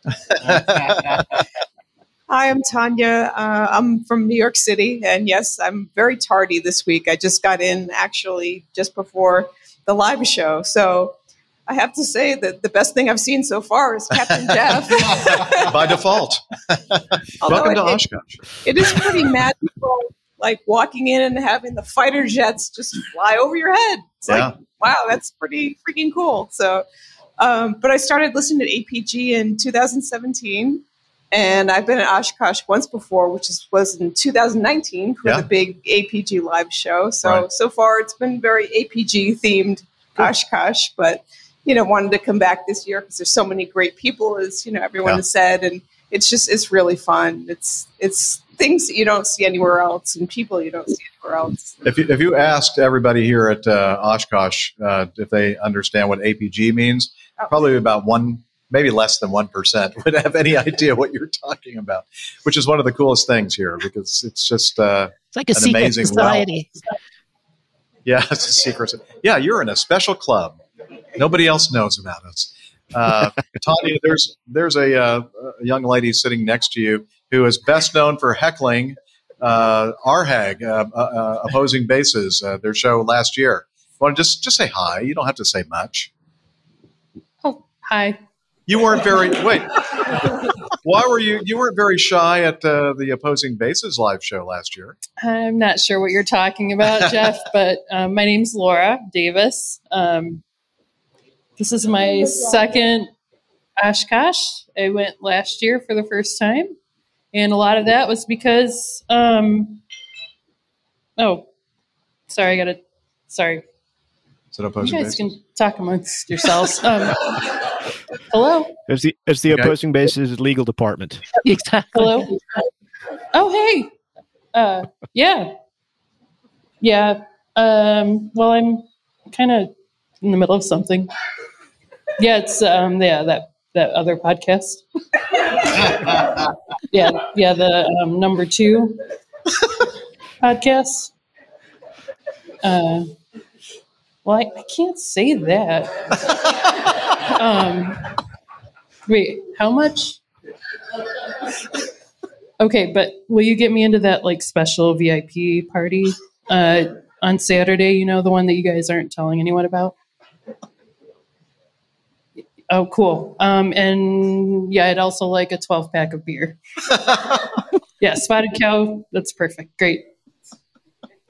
Hi, I'm Tanya. Uh, I'm from New York City, and yes, I'm very tardy this week. I just got in actually just before the live show, so I have to say that the best thing I've seen so far is Captain Jeff. By default. Although Welcome to it- Oshkosh. It is pretty magical, like walking in and having the fighter jets just fly over your head. It's Yeah. like, wow, that's pretty freaking cool. So, um, but I started listening to APG in 2017, and I've been at Oshkosh once before, which is, was in 2019 for Yeah. the big APG live show. So Right. so far, it's been very APG themed Oshkosh, but you know, wanted to come back this year because there's so many great people, as you know, everyone Yeah. has said, and it's just it's really fun. It's it's things that you don't see anywhere else, and people you don't see anywhere else. If you, if you asked everybody here at uh, Oshkosh uh, if they understand what APG means, probably about one, maybe less than 1% would have any idea what you're talking about, which is one of the coolest things here because it's just uh, It's like a an secret amazing realm. society. Yeah, it's a secret. Yeah, you're in a special club. Nobody else knows about us. Uh, Tanya, there's there's a, uh, a young lady sitting next to you who is best known for heckling uh, RHAG, uh, uh, uh, opposing bases, uh, their show last year. Want to just just say hi? You don't have to say much. Oh, hi. You weren't very wait. Why were you? You weren't very shy at uh, the opposing bases live show last year. I'm not sure what you're talking about, Jeff, but um, my name's Laura Davis. Um, this is my second Oshkosh. I went last year for the first time, and a lot of that was because, um, oh, sorry, I got to, sorry. Is it You guys base? can talk amongst yourselves. Um, hello. It's the it's the Okay. opposing base's legal department. Exactly. Hello. Oh, hey. Uh, yeah. Yeah. Um, well, I'm kind of in the middle of something. Yeah, it's um, yeah that that other podcast. yeah, yeah, the um, number two podcast. Uh, well, I, I can't say that. um, wait, how much? Okay, but will you get me into that like special VIP party uh, on Saturday? You know, the one that you guys aren't telling anyone about. Oh, cool. Um, and yeah, I'd also like a 12 pack of beer. yeah, spotted cow. That's perfect. Great.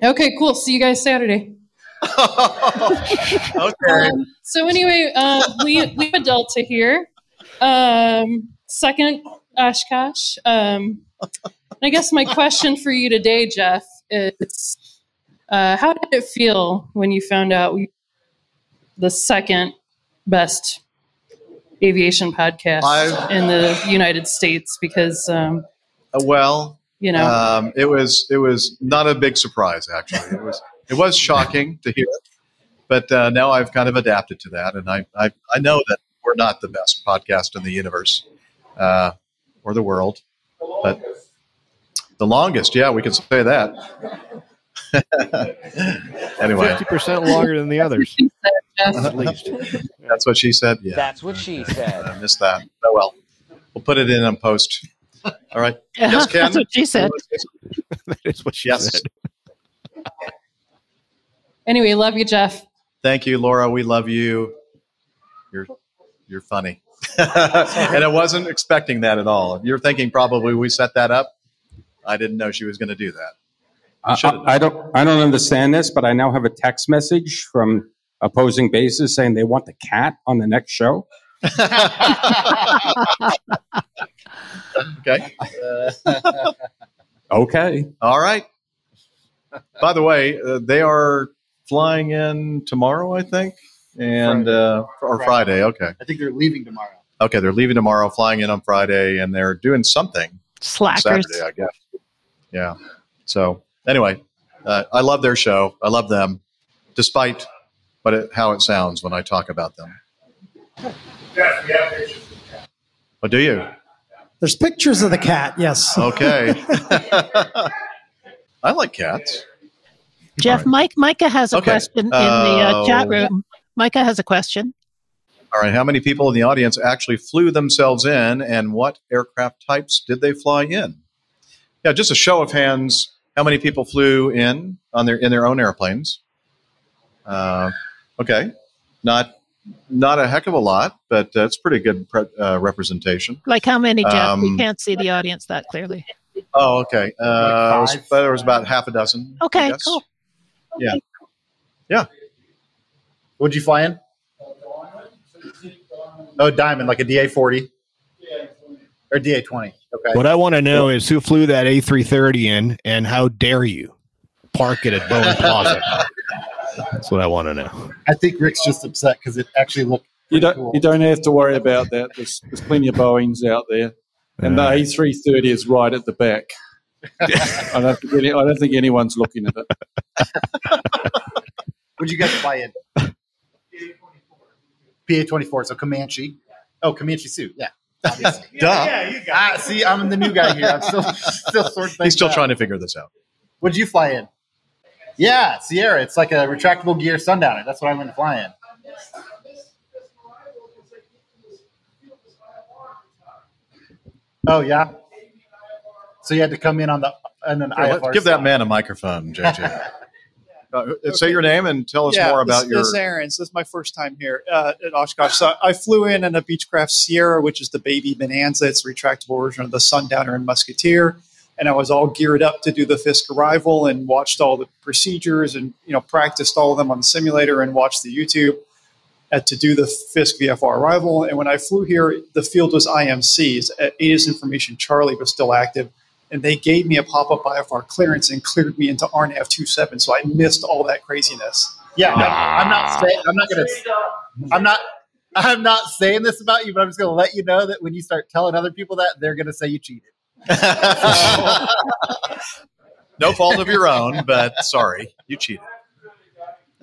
Okay, cool. See you guys Saturday. okay. Um, so anyway, uh, we we have a Delta here. Um, second Oshkosh. Um, I guess my question for you today, Jeff, is uh, how did it feel when you found out we the second best aviation podcast I've- in the United States? Because um, Uh, well, You know. um, it was it was not a big surprise actually. It was it was shocking to hear, but uh, now I've kind of adapted to that, and I, I I know that we're not the best podcast in the universe uh, or the world, but the longest, yeah, we can say that. anyway, fifty percent longer than the others. at least. That's what she said. Yeah, That's what she said. I missed that. Oh well, we'll put it in on post. All right. Yes, Ken. That's what she said. that is what she yes. said. anyway, love you, Jeff. Thank you, Laura. We love you. You're you're funny. and I wasn't expecting that at all. You're thinking probably we set that up. I didn't know she was going to do that. I, I- I don't. I don't understand this, but I now have a text message from opposing bases saying they want the cat on the next show. Okay. Okay. All right. By the way, uh, they are flying in tomorrow, I think, and uh, or Friday. Okay. I think they're leaving tomorrow. Okay, they're leaving tomorrow, flying in on Friday, and they're doing something Slackers. Saturday, I guess. Yeah. So anyway, uh, I love their show. I love them, despite what it, how it sounds when I talk about them. Oh, do you? There's pictures of the cat. Yes. Okay. I like cats. Jeff, Mike, Micah has a Okay. question in the uh, chat Uh, room. Micah has a question. All right. How many people in the audience actually flew themselves in, and what aircraft types did they fly in? Yeah, just a show of hands. How many people flew in on their in their own airplanes? Uh, okay, not not a heck of a lot, but uh, it's pretty good pre- uh, representation. Like how many, Jeff? we Um, can't see the audience that clearly. Oh, okay. Uh, it was- but there was about half a dozen. Okay, guess. cool. Yeah. Yeah. What'd you fly in? Oh, diamond, like a DA forty or DA twenty. Okay. What I want to know is who flew that A330 in, and how dare you park it at Boeing Plaza? That's what I want to know. I think Rick's just upset because it actually looked. You don't cool. you don't have to worry about that. There's, there's plenty of Boeings out there, and the A330 is right at the back. I don't think any, I don't think anyone's looking at it. What'd you guys fly in? PA twenty four. So Comanche. Oh, Comanche suit. Yeah. Obviously. Duh. Yeah, you got. Ah, see, I'm the new guy here. I'm still still sorting things He's still out. trying to figure this out. What'd you fly in? Yeah, Sierra. It's like a retractable gear sundowner. That's what I'm going to fly in. Oh yeah. So you had to come in on the and an Here, let- IFR. give that man a microphone, JJ. uh, say your name and tell us yeah, more about this, your. This is Aaron's. This is my first time here uh, at Oshkosh. So I flew in in a Beechcraft Sierra, which is the baby Bonanza. It's a retractable version of the Sundowner and Musketeer. And I was all geared up to do the Fisk arrival and watched all the procedures and you know practiced all of them on the simulator and watched the YouTube at, to do the Fisk VFR arrival. And when I flew here, the field was IMCs. ATIS information Charlie was still active and they gave me a pop-up IFR clearance and cleared me into RNAV 27. So I missed all that craziness. Yeah, I'm, I'm not saying. I'm not gonna. I'm not. I'm not saying this about you, but I'm just gonna let you know that when you start telling other people that, they're gonna say you cheated. no fault of your own, but sorry, you cheated.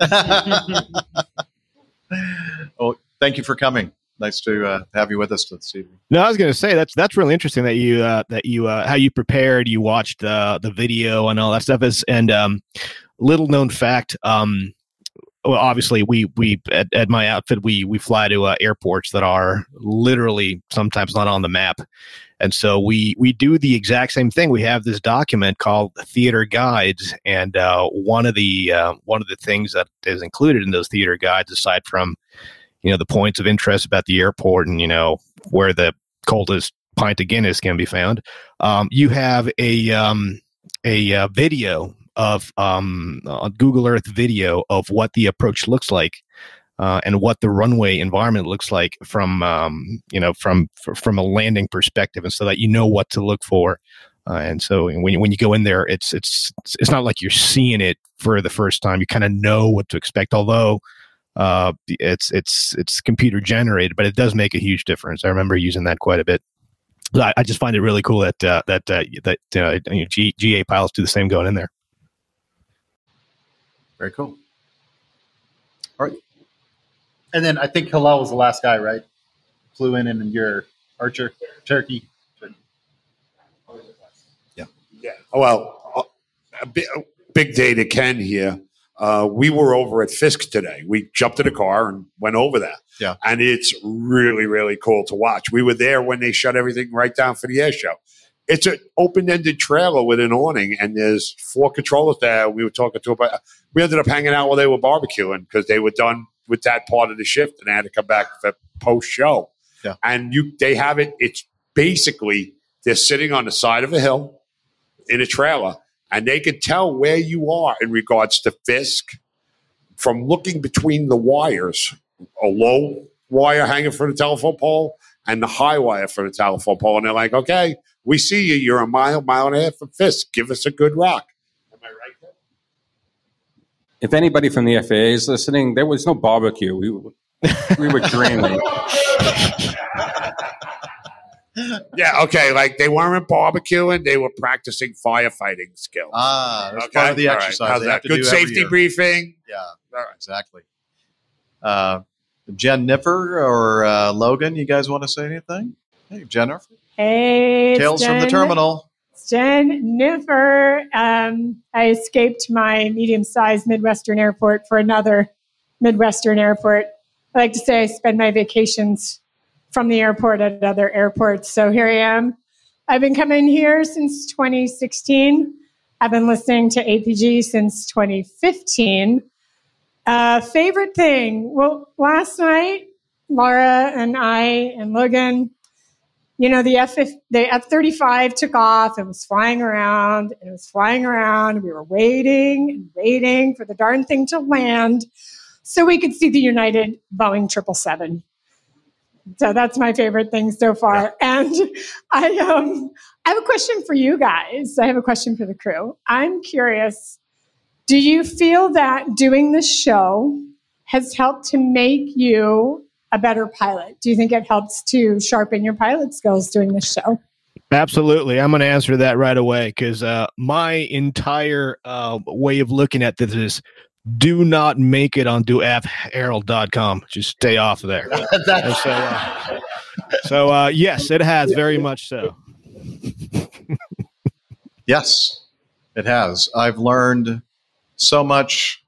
well, thank you for coming. Nice to uh, have you with us this evening. No, I was going to say that's that's really interesting that you uh, that you uh, how you prepared, you watched the the video and all that stuff is and um, little known fact. Um, well, obviously we we at, at my outfit we we fly to uh, airports that are literally sometimes not on the map, and so we we do the exact same thing. We have this document called Theater Guides, and uh, one of the uh, one of the things that is included in those theater guides, aside from you know the points of interest about the airport and you know where the coldest pint of Guinness can be found. Um, you have a um, a uh, video of um, a Google Earth video of what the approach looks like uh, and what the runway environment looks like from um, you know from from a landing perspective, and so that you know what to look for. Uh, and so when you, when you go in there, it's it's it's not like you're seeing it for the first time. You kind of know what to expect, although uh, it's it's it's computer generated, but it does make a huge difference. I remember using that quite a bit. I, I just find it really cool that uh, that uh, that uh, you know, G, GA pilots do the same going in there. Very cool. All right. And then I think Hillel was the last guy, right? Flew in and your Archer turkey. Yeah. Oh, well, a big, a big day to Ken here. Uh, we were over at Fisk today. We jumped in a car and went over there. Yeah. And it's really, really cool to watch. We were there when they shut everything right down for the air show. It's an open-ended trailer with an awning, and there's four controllers there. We were talking to about. We ended up hanging out while they were barbecuing because they were done with that part of the shift, and they had to come back for post-show. Yeah. And you, they have it. It's basically they're sitting on the side of a hill in a trailer, and they can tell where you are in regards to Fisk from looking between the wires, a low wire hanging from the telephone pole and the high wire for the telephone pole. And they're like, okay, we see you. You're a mile, mile and a half from Fisk. Give us a good rock. Am I right there? If anybody from the FAA is listening, there was no barbecue. We were, we were dreaming. Yeah, okay. Like they weren't barbecuing, they were practicing firefighting skills. Ah, that's part of the All right. exercise How's that? Good safety briefing. Yeah, exactly. Uh, Jen Nipper or uh, Logan, you guys want to say anything? Hey, Jennifer. Hey, it's Tales from the terminal. it's Jen Niffer. Um, I escaped my medium-sized Midwestern airport for another Midwestern airport. I like to say I spend my vacations from the airport at other airports. So here I am. I've been coming here since 2016. I've been listening to APG since 2015. Uh, favorite thing? Well, last night, Laura and I and Logan, you know, the F the F thirty five took off and was flying around and it was flying around. We were waiting and waiting for the darn thing to land so we could see the United Boeing triple seven. So that's my favorite thing so far. And I um I have a question for you guys. I have a question for the crew. I'm curious, do you feel that doing this show has helped to make you a better pilot? Do you think it helps to sharpen your pilot skills doing this show? Absolutely. I'm going to answer that right away because uh, my entire uh, way of looking at this is do not make it on the avherald.com. Just stay off of there. And so, uh, so uh, yes, it has very much so. Yes, it has. I've learned so much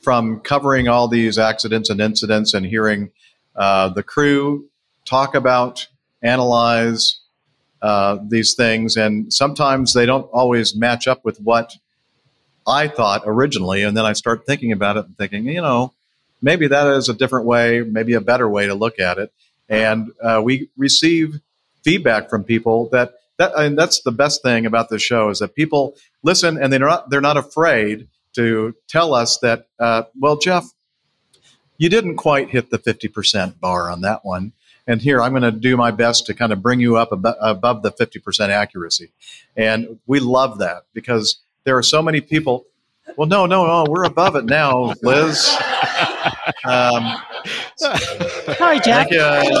from covering all these accidents and incidents and hearing uh, the crew talk about, analyze uh, these things. And sometimes they don't always match up with what I thought originally. And then I start thinking about it and thinking, you know, maybe that is a different way, maybe a better way to look at it. And uh, we receive feedback from people that that and that's the best thing about the show is that people listen and they're not they're not afraid to tell us that uh, well jeff you didn't quite hit the 50% bar on that one and here i'm going to do my best to kind of bring you up abo- above the 50% accuracy and we love that because there are so many people Well, no, no, no. We're above it now, Liz. Um, Sorry, Jack. thank you.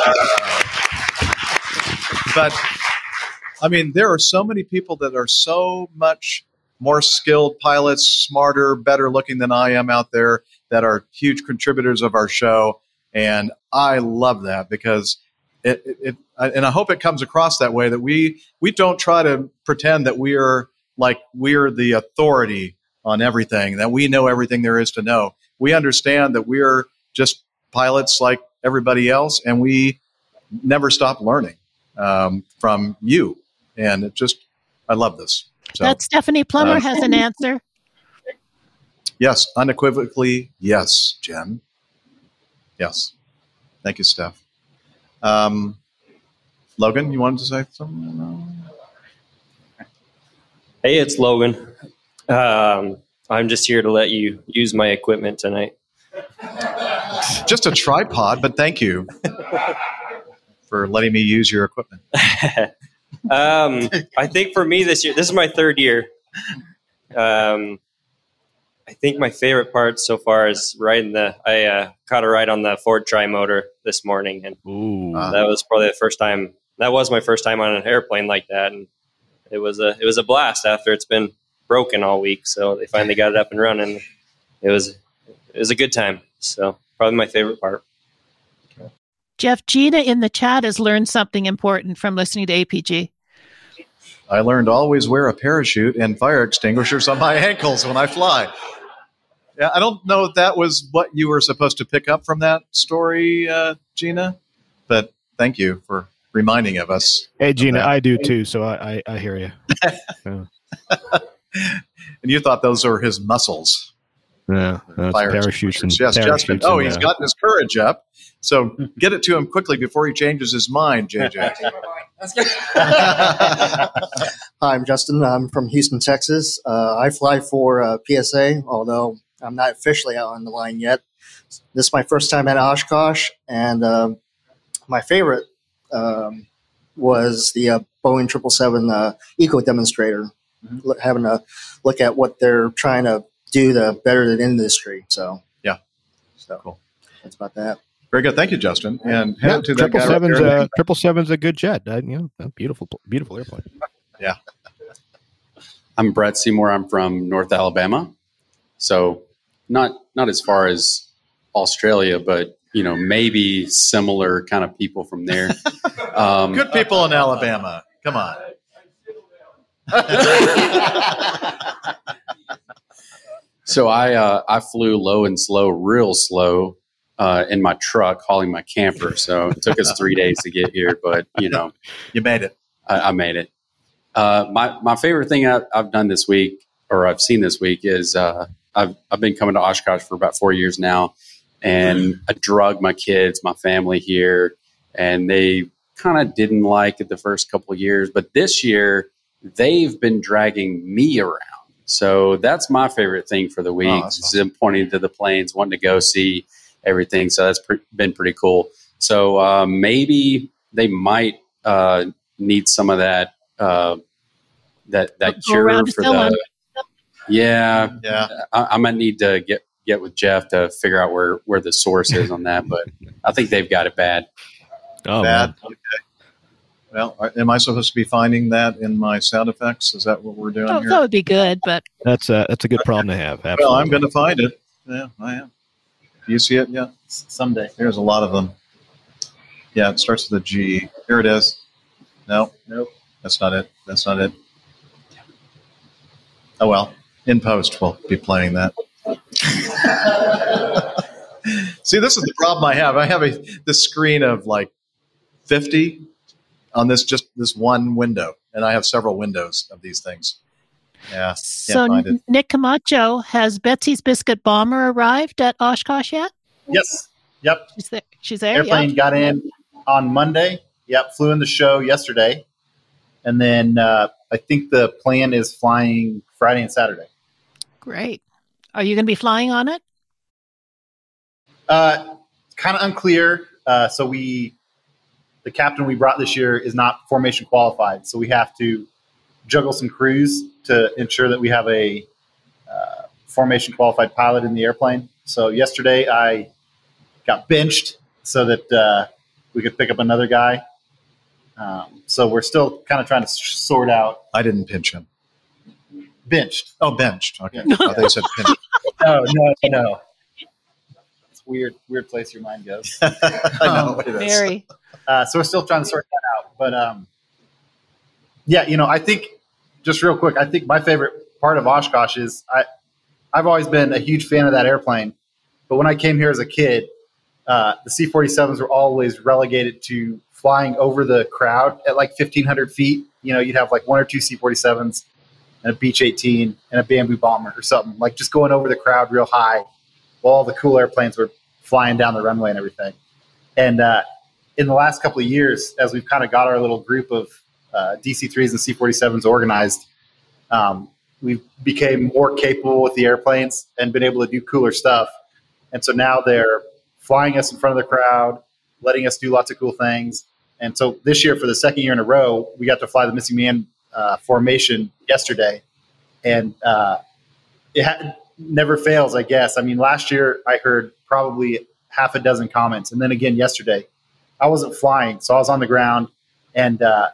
But I mean, there are so many people that are so much more skilled pilots, smarter, better looking than I am out there that are huge contributors of our show. And I love that because it, it, it and I hope it comes across that way that we we don't try to pretend that we are like we're the authority on everything, that we know everything there is to know. We understand that we're just pilots like everybody else, and we never stop learning um, from you. And it just, I love this. So, that Stephanie Plummer uh, has an answer. Yes, unequivocally, yes, Jen. Yes. Thank you, Steph. Um, Logan, you wanted to say something? Hey, it's Logan. Um, I'm just here to let you use my equipment tonight. Just a tripod, but thank you for letting me use your equipment. Um, I think for me this year, this is my third year. Um, I think my favorite part so far is riding the. I uh, caught a ride on the Ford Tri motor this morning, and that was probably the first time. That was my first time on an airplane like that, and it was a it was a blast. After it's been broken all week, so they finally got it up and running. It was it was a good time. So probably my favorite part. Jeff, Gina in the chat has learned something important from listening to APG. I learned always wear a parachute and fire extinguishers on my ankles when I fly. Yeah, I don't know if that was what you were supposed to pick up from that story, uh, Gina, but thank you for reminding of us. Hey, Gina, I do too. So I, I, I hear you. Yeah. And you thought those were his muscles. Yeah, Fire parachutes and Yes, Justin. parachutes Oh, he's uh, gotten his courage up. So get it to him quickly before he changes his mind, JJ. Hi, I'm Justin. I'm from Houston, Texas. Uh, I fly for uh, PSA, although I'm not officially out on the line yet. This is my first time at Oshkosh, and um my favorite um, was the uh, Boeing 777 uh, Eco Demonstrator, Look- having a look at what they're trying to do to better the industry. So, yeah. So, cool. That's about that. Very good. Thank you, Justin. And head Yeah, to that triple guy seven's right a triple seven's a good jet. Uh, you know, a beautiful, beautiful airplane. Yeah. I'm Brett Seymour. I'm from North Alabama, so not not as far as Australia, but you know maybe similar kind of people from there. Um, Good people in Alabama. Come on. So I uh, I flew low and slow, real slow, uh, in my truck hauling my camper. So it took us three days to get here, but you know, you made it. I, I made it. Uh, my my favorite thing I, I've done this week, or I've seen this week, is uh, I've I've been coming to Oshkosh for about four years now, and I drug my kids, my family here, and they kind of didn't like it the first couple of years, but this year they've been dragging me around. So that's my favorite thing for the week. Oh, that's is them pointing to the planes, wanting to go see everything. So that's pre- been pretty cool. So uh, maybe they might uh, need some of that uh, that that Go cure for Stillman. the. Yeah, yeah. I, I might need to get get with Jeff to figure out where where the source is on that, but I think they've got it bad. Oh, Bad. Okay. Well, am I supposed to be finding that in my sound effects? Is that what we're doing Oh, here? that would be good, but That's a that's a good problem to have. Absolutely. Well, I'm going to find it. Yeah, I am. Do you see it yet? Someday. There's a lot of them. Yeah, it starts with a G. Here it is. No, nope. That's not it. That's not it. Oh well. In post, we'll be playing that. See, this is the problem I have. I have a this screen of like 50 on this just this one window, and I have several windows of these things. Yeah, so. Nick Camacho has Betsy's Biscuit Bomber arrived at Oshkosh yet? Yes. Yep. She's there. She's there. Airplane yeah. got in on Monday. Yep. Flew in the show yesterday. And then uh, I think the plan is flying Friday and Saturday. Great. Are you going to be flying on it? Uh, kind of unclear. Uh, so we, the captain we brought this year is not formation qualified. So we have to juggle some crews to ensure that we have a uh, formation qualified pilot in the airplane. So yesterday I got benched so that uh, we could pick up another guy. Um, so we're still kind of trying to sort out. I didn't pinch him. Benched. Oh, benched. Okay. I thought you said pinched. no, no, no. It's weird, weird place your mind goes. I know, it is. Very. Uh, so we're still trying to sort that out. But um, yeah, you know, I think just real quick, I think my favorite part of Oshkosh is I, I've always been a huge fan of that airplane. But when I came here as a kid, uh, the C 47s were always relegated to flying over the crowd at like 1,500 feet. You know, you'd have like one or two C 47s and a Beech 18 and a Bamboo Bomber or something, like just going over the crowd real high while all the cool airplanes were flying down the runway and everything. And uh, in the last couple of years, as we've kind of got our little group of uh, DC3s and C47s organized, um, we became more capable with the airplanes and been able to do cooler stuff. And so now they're flying us in front of the crowd, letting us do lots of cool things. And so this year, for the second year in a row, we got to fly the missing man uh, formation yesterday, and uh, it ha- never fails. I guess. I mean, last year I heard probably half a dozen comments, and then again yesterday. I wasn't flying, so I was on the ground, and uh,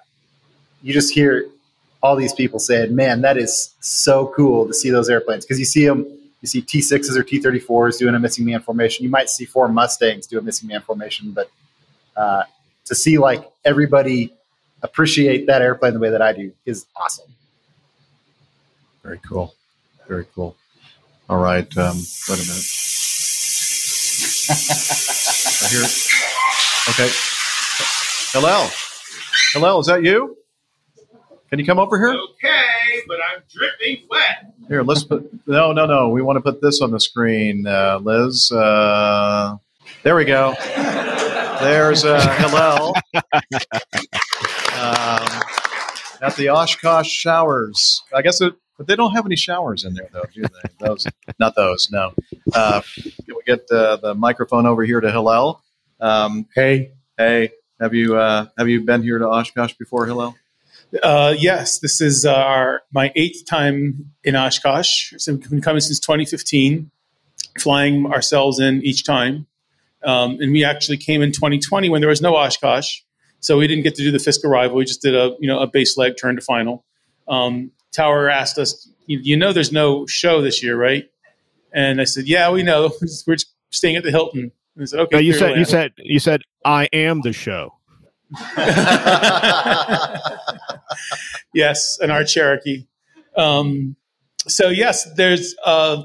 you just hear all these people saying, "Man, that is so cool to see those airplanes." Because you see them, you see T6s or T34s doing a missing man formation. You might see four Mustangs do a missing man formation, but uh, to see like everybody appreciate that airplane the way that I do is awesome. Very cool. Very cool. All right. Um, wait a minute. I hear. Okay. Hello. Hello. is that you? Can you come over here? Okay, but I'm dripping wet. Here, let's put. No, no, no. We want to put this on the screen, uh, Liz. Uh, there we go. There's uh, Hillel um, at the Oshkosh showers. I guess it, but they don't have any showers in there, though, do they? Those, not those. No. Uh, can we get uh, the microphone over here to Hillel? Um, hey, hey. Have you uh, have you been here to Oshkosh before, Hillel? Uh, yes, this is uh, our my eighth time in Oshkosh. So we've been coming since 2015, flying ourselves in each time. Um, and we actually came in 2020 when there was no Oshkosh, so we didn't get to do the Fisk arrival. We just did a you know a base leg turn to final. Um, Tower asked us, you, know, there's no show this year, right? And I said, yeah, we know. We're just staying at the Hilton. And I said, okay. No, you said you said you said I am the show. yes, and our Cherokee. Um, so yes, there's uh,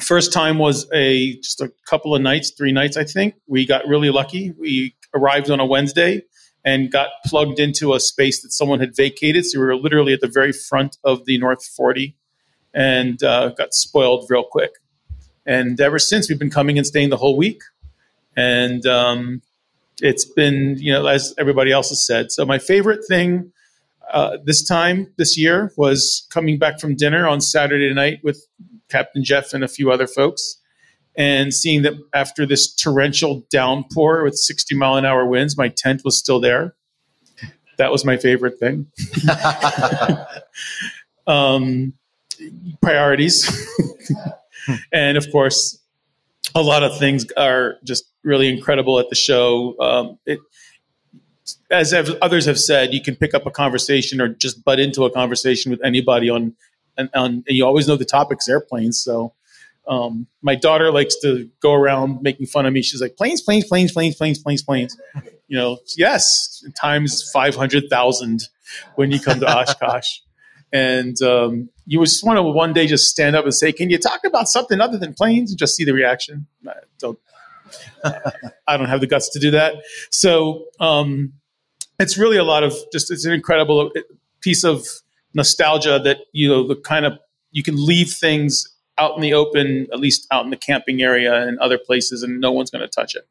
first time was a just a couple of nights, three nights, I think. We got really lucky. We arrived on a Wednesday and got plugged into a space that someone had vacated. So we were literally at the very front of the North 40 and uh, got spoiled real quick. And ever since, we've been coming and staying the whole week. And um, it's been, you know, as everybody else has said. So my favorite thing uh, this time this year was coming back from dinner on Saturday night with Captain Jeff and a few other folks, and seeing that after this torrential downpour with 60 mile an hour winds, my tent was still there. That was my favorite thing. um, priorities, and of course, a lot of things are just really incredible at the show. Um, it, as others have said, you can pick up a conversation or just butt into a conversation with anybody on, and, on, and you always know the topic's airplanes. So, um, my daughter likes to go around making fun of me. She's like, planes, planes, planes, planes, planes, planes, planes. You know, yes, times 500,000 when you come to Oshkosh. And um, you just want to one day just stand up and say, "Can you talk about something other than planes?" and just see the reaction. I don't, I don't have the guts to do that. So um, it's really a lot of just it's an incredible piece of nostalgia that you know the kind of you can leave things out in the open, at least out in the camping area and other places, and no one's going to touch it.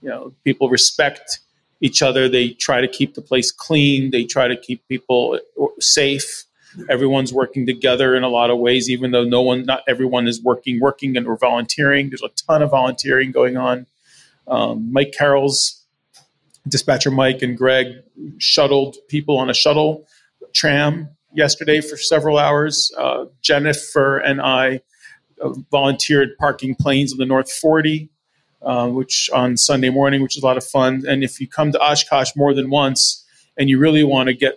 You know, people respect each other. They try to keep the place clean. They try to keep people safe everyone's working together in a lot of ways even though no one not everyone is working working and or volunteering there's a ton of volunteering going on um, mike carroll's dispatcher mike and greg shuttled people on a shuttle tram yesterday for several hours uh, jennifer and i uh, volunteered parking planes on the North 40, uh, which on Sunday morning, which is a lot of fun. And if you come to Oshkosh more than once and you really want to get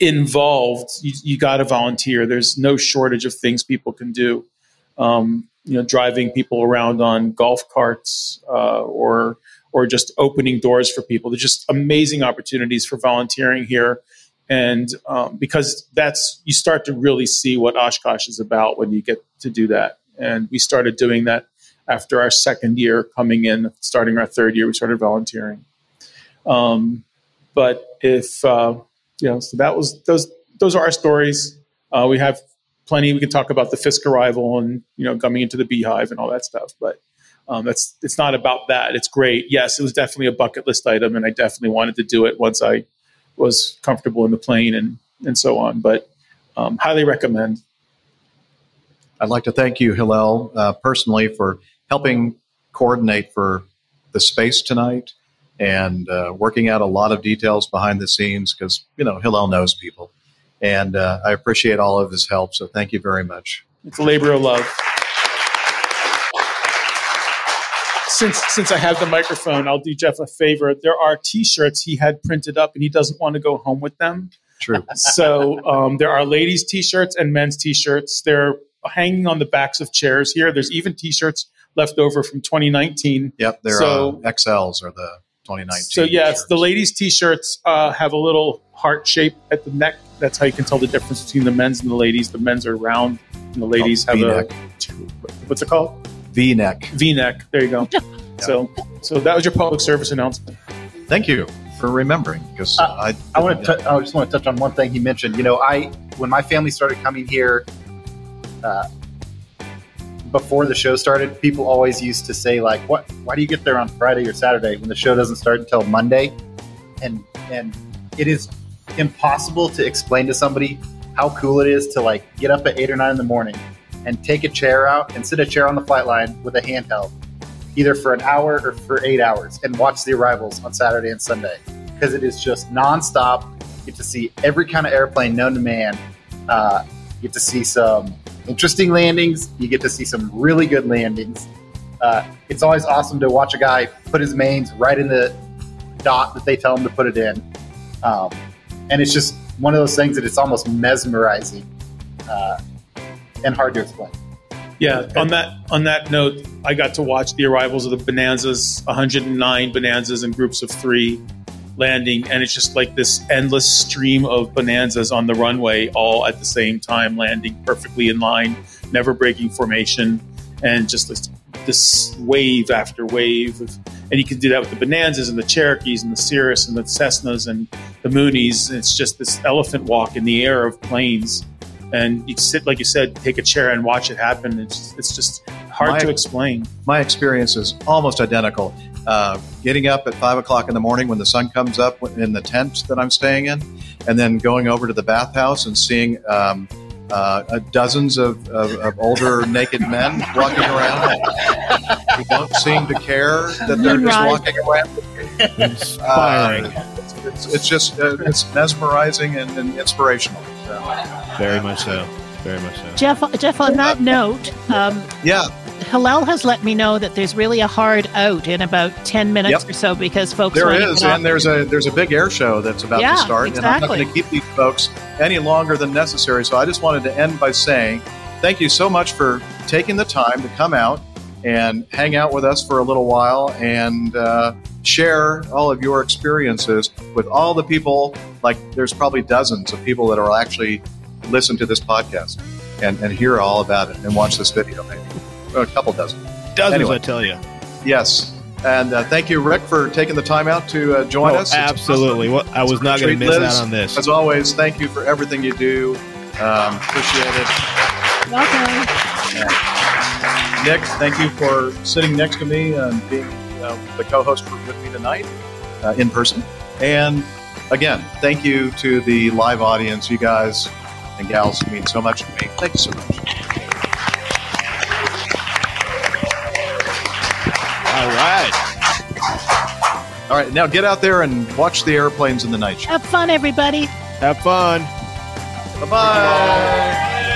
involved, you, you got to volunteer. There's no shortage of things people can do. Um, you know, driving people around on golf carts uh, or or just opening doors for people. There's just amazing opportunities for volunteering here, and um, because that's you start to really see what Oshkosh is about when you get to do that. And we started doing that after our second year coming in, starting our third year, we started volunteering. Um, but if uh, you know, so that was those those are our stories. Uh, we have plenty. We can talk about the Fisk arrival and you know coming into the beehive and all that stuff. But um, that's it's not about that. It's great. Yes, it was definitely a bucket list item, and I definitely wanted to do it once I was comfortable in the plane and and so on. But um, highly recommend. I'd like to thank you, Hillel, uh, personally for helping coordinate for the space tonight and uh, working out a lot of details behind the scenes because you know Hillel knows people, and uh, I appreciate all of his help. So thank you very much. It's a labor of love. Since since I have the microphone, I'll do Jeff a favor. There are T-shirts he had printed up, and he doesn't want to go home with them. True. So um, there are ladies' T-shirts and men's T-shirts. They're hanging on the backs of chairs here. There's even T-shirts left over from 2019. Yep, they're So- uh, XLs or the 2019. So yes, the ladies' T-shirts uh, have a little heart shape at the neck. That's how you can tell the difference between the men's and the ladies. The men's are round, and the ladies have V-neck. a what's it called? V-neck. V-neck. There you go. So, so that was your public service announcement. Thank you for remembering because Uh, I I want to. I just want to touch on one thing he mentioned. You know, I when my family started coming here, uh, before the show started, people always used to say like, "What? Why do you get there on Friday or Saturday when the show doesn't start until Monday?" And and it is impossible to explain to somebody how cool it is to like get up at eight or nine in the morning and take a chair out and sit a chair on the flight line with a handheld, either for an hour or for eight hours, and watch the arrivals on Saturday and Sunday because it is just nonstop. You get to see every kind of airplane known to man. Uh, you get to see some interesting landings. You get to see some really good landings. Uh, it's always awesome to watch a guy put his mains right in the dot that they tell him to put it in. Um, and it's just one of those things that it's almost mesmerizing uh, and hard to explain. Yeah. On that on that note, I got to watch the arrivals of the Bonanzas, 109 Bonanzas in groups of three landing, and it's just like this endless stream of Bonanzas on the runway, all at the same time, landing perfectly in line, never breaking formation, and just this, this wave after wave. Of, and you can do that with the Bonanzas and the Cherokees and the Cirrus and the Cessnas and the Mooneys. It's just this elephant walk in the air of planes. And you sit, like you said, take a chair and watch it happen. It's, it's just hard My- to explain. my experience is almost identical. Uh, getting up at five o'clock in the morning when the sun comes up in the tent that I'm staying in, and then going over to the bathhouse and seeing um, uh, uh, dozens of, of, of older naked men walking around who don't seem to care that they're just Right. walking around. Inspiring. Uh, it's, it's, it's just uh, it's mesmerizing and, and inspirational. Very much so. Very much so. Jeff, Jeff, on that note, um, yeah, Hillel has let me know that there's really a hard out in about 10 minutes Yep. or so because folks There want is, and there's a there's a big air show that's about Yeah, to start, and I'm not going to keep these folks any longer than necessary. So I just wanted to end by saying thank you so much for taking the time to come out and hang out with us for a little while and uh, share all of your experiences with all the people. Like there's probably dozens of people that will actually listen to this podcast and, and hear all about it and watch this video, maybe a couple dozen. Dozens, Anyway. I tell you. Yes. And uh, thank you, Rick, for taking the time out to uh, join Oh, us. It's absolutely. awesome. What I was not going to miss Liz. out on this. As always, thank you for everything you do. Um, appreciate it. Welcome. Nick, thank you for sitting next to me and being uh, the co-host for, with me tonight uh, in person. And again, thank you to the live audience. You guys and gals you mean so much to me. Thank you so much. All right. All right, now get out there and watch the airplanes in the night show. Have fun, everybody. Have fun. Bye bye.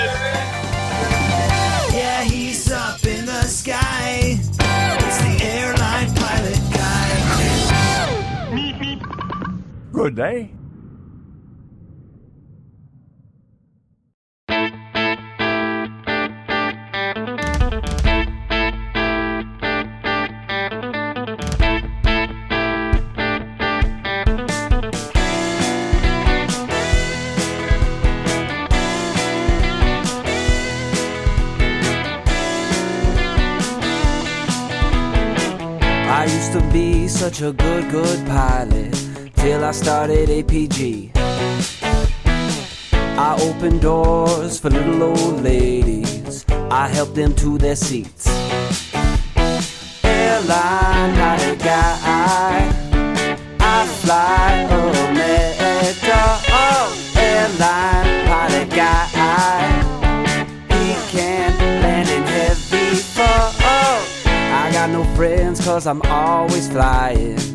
To be such a good, good pilot I started APG. I opened doors for little old ladies, I helped them to their seats. Airline pilot guy, I fly America. Oh, airline guy, land in heavy fall. Oh, I got no friends cause I'm always flying.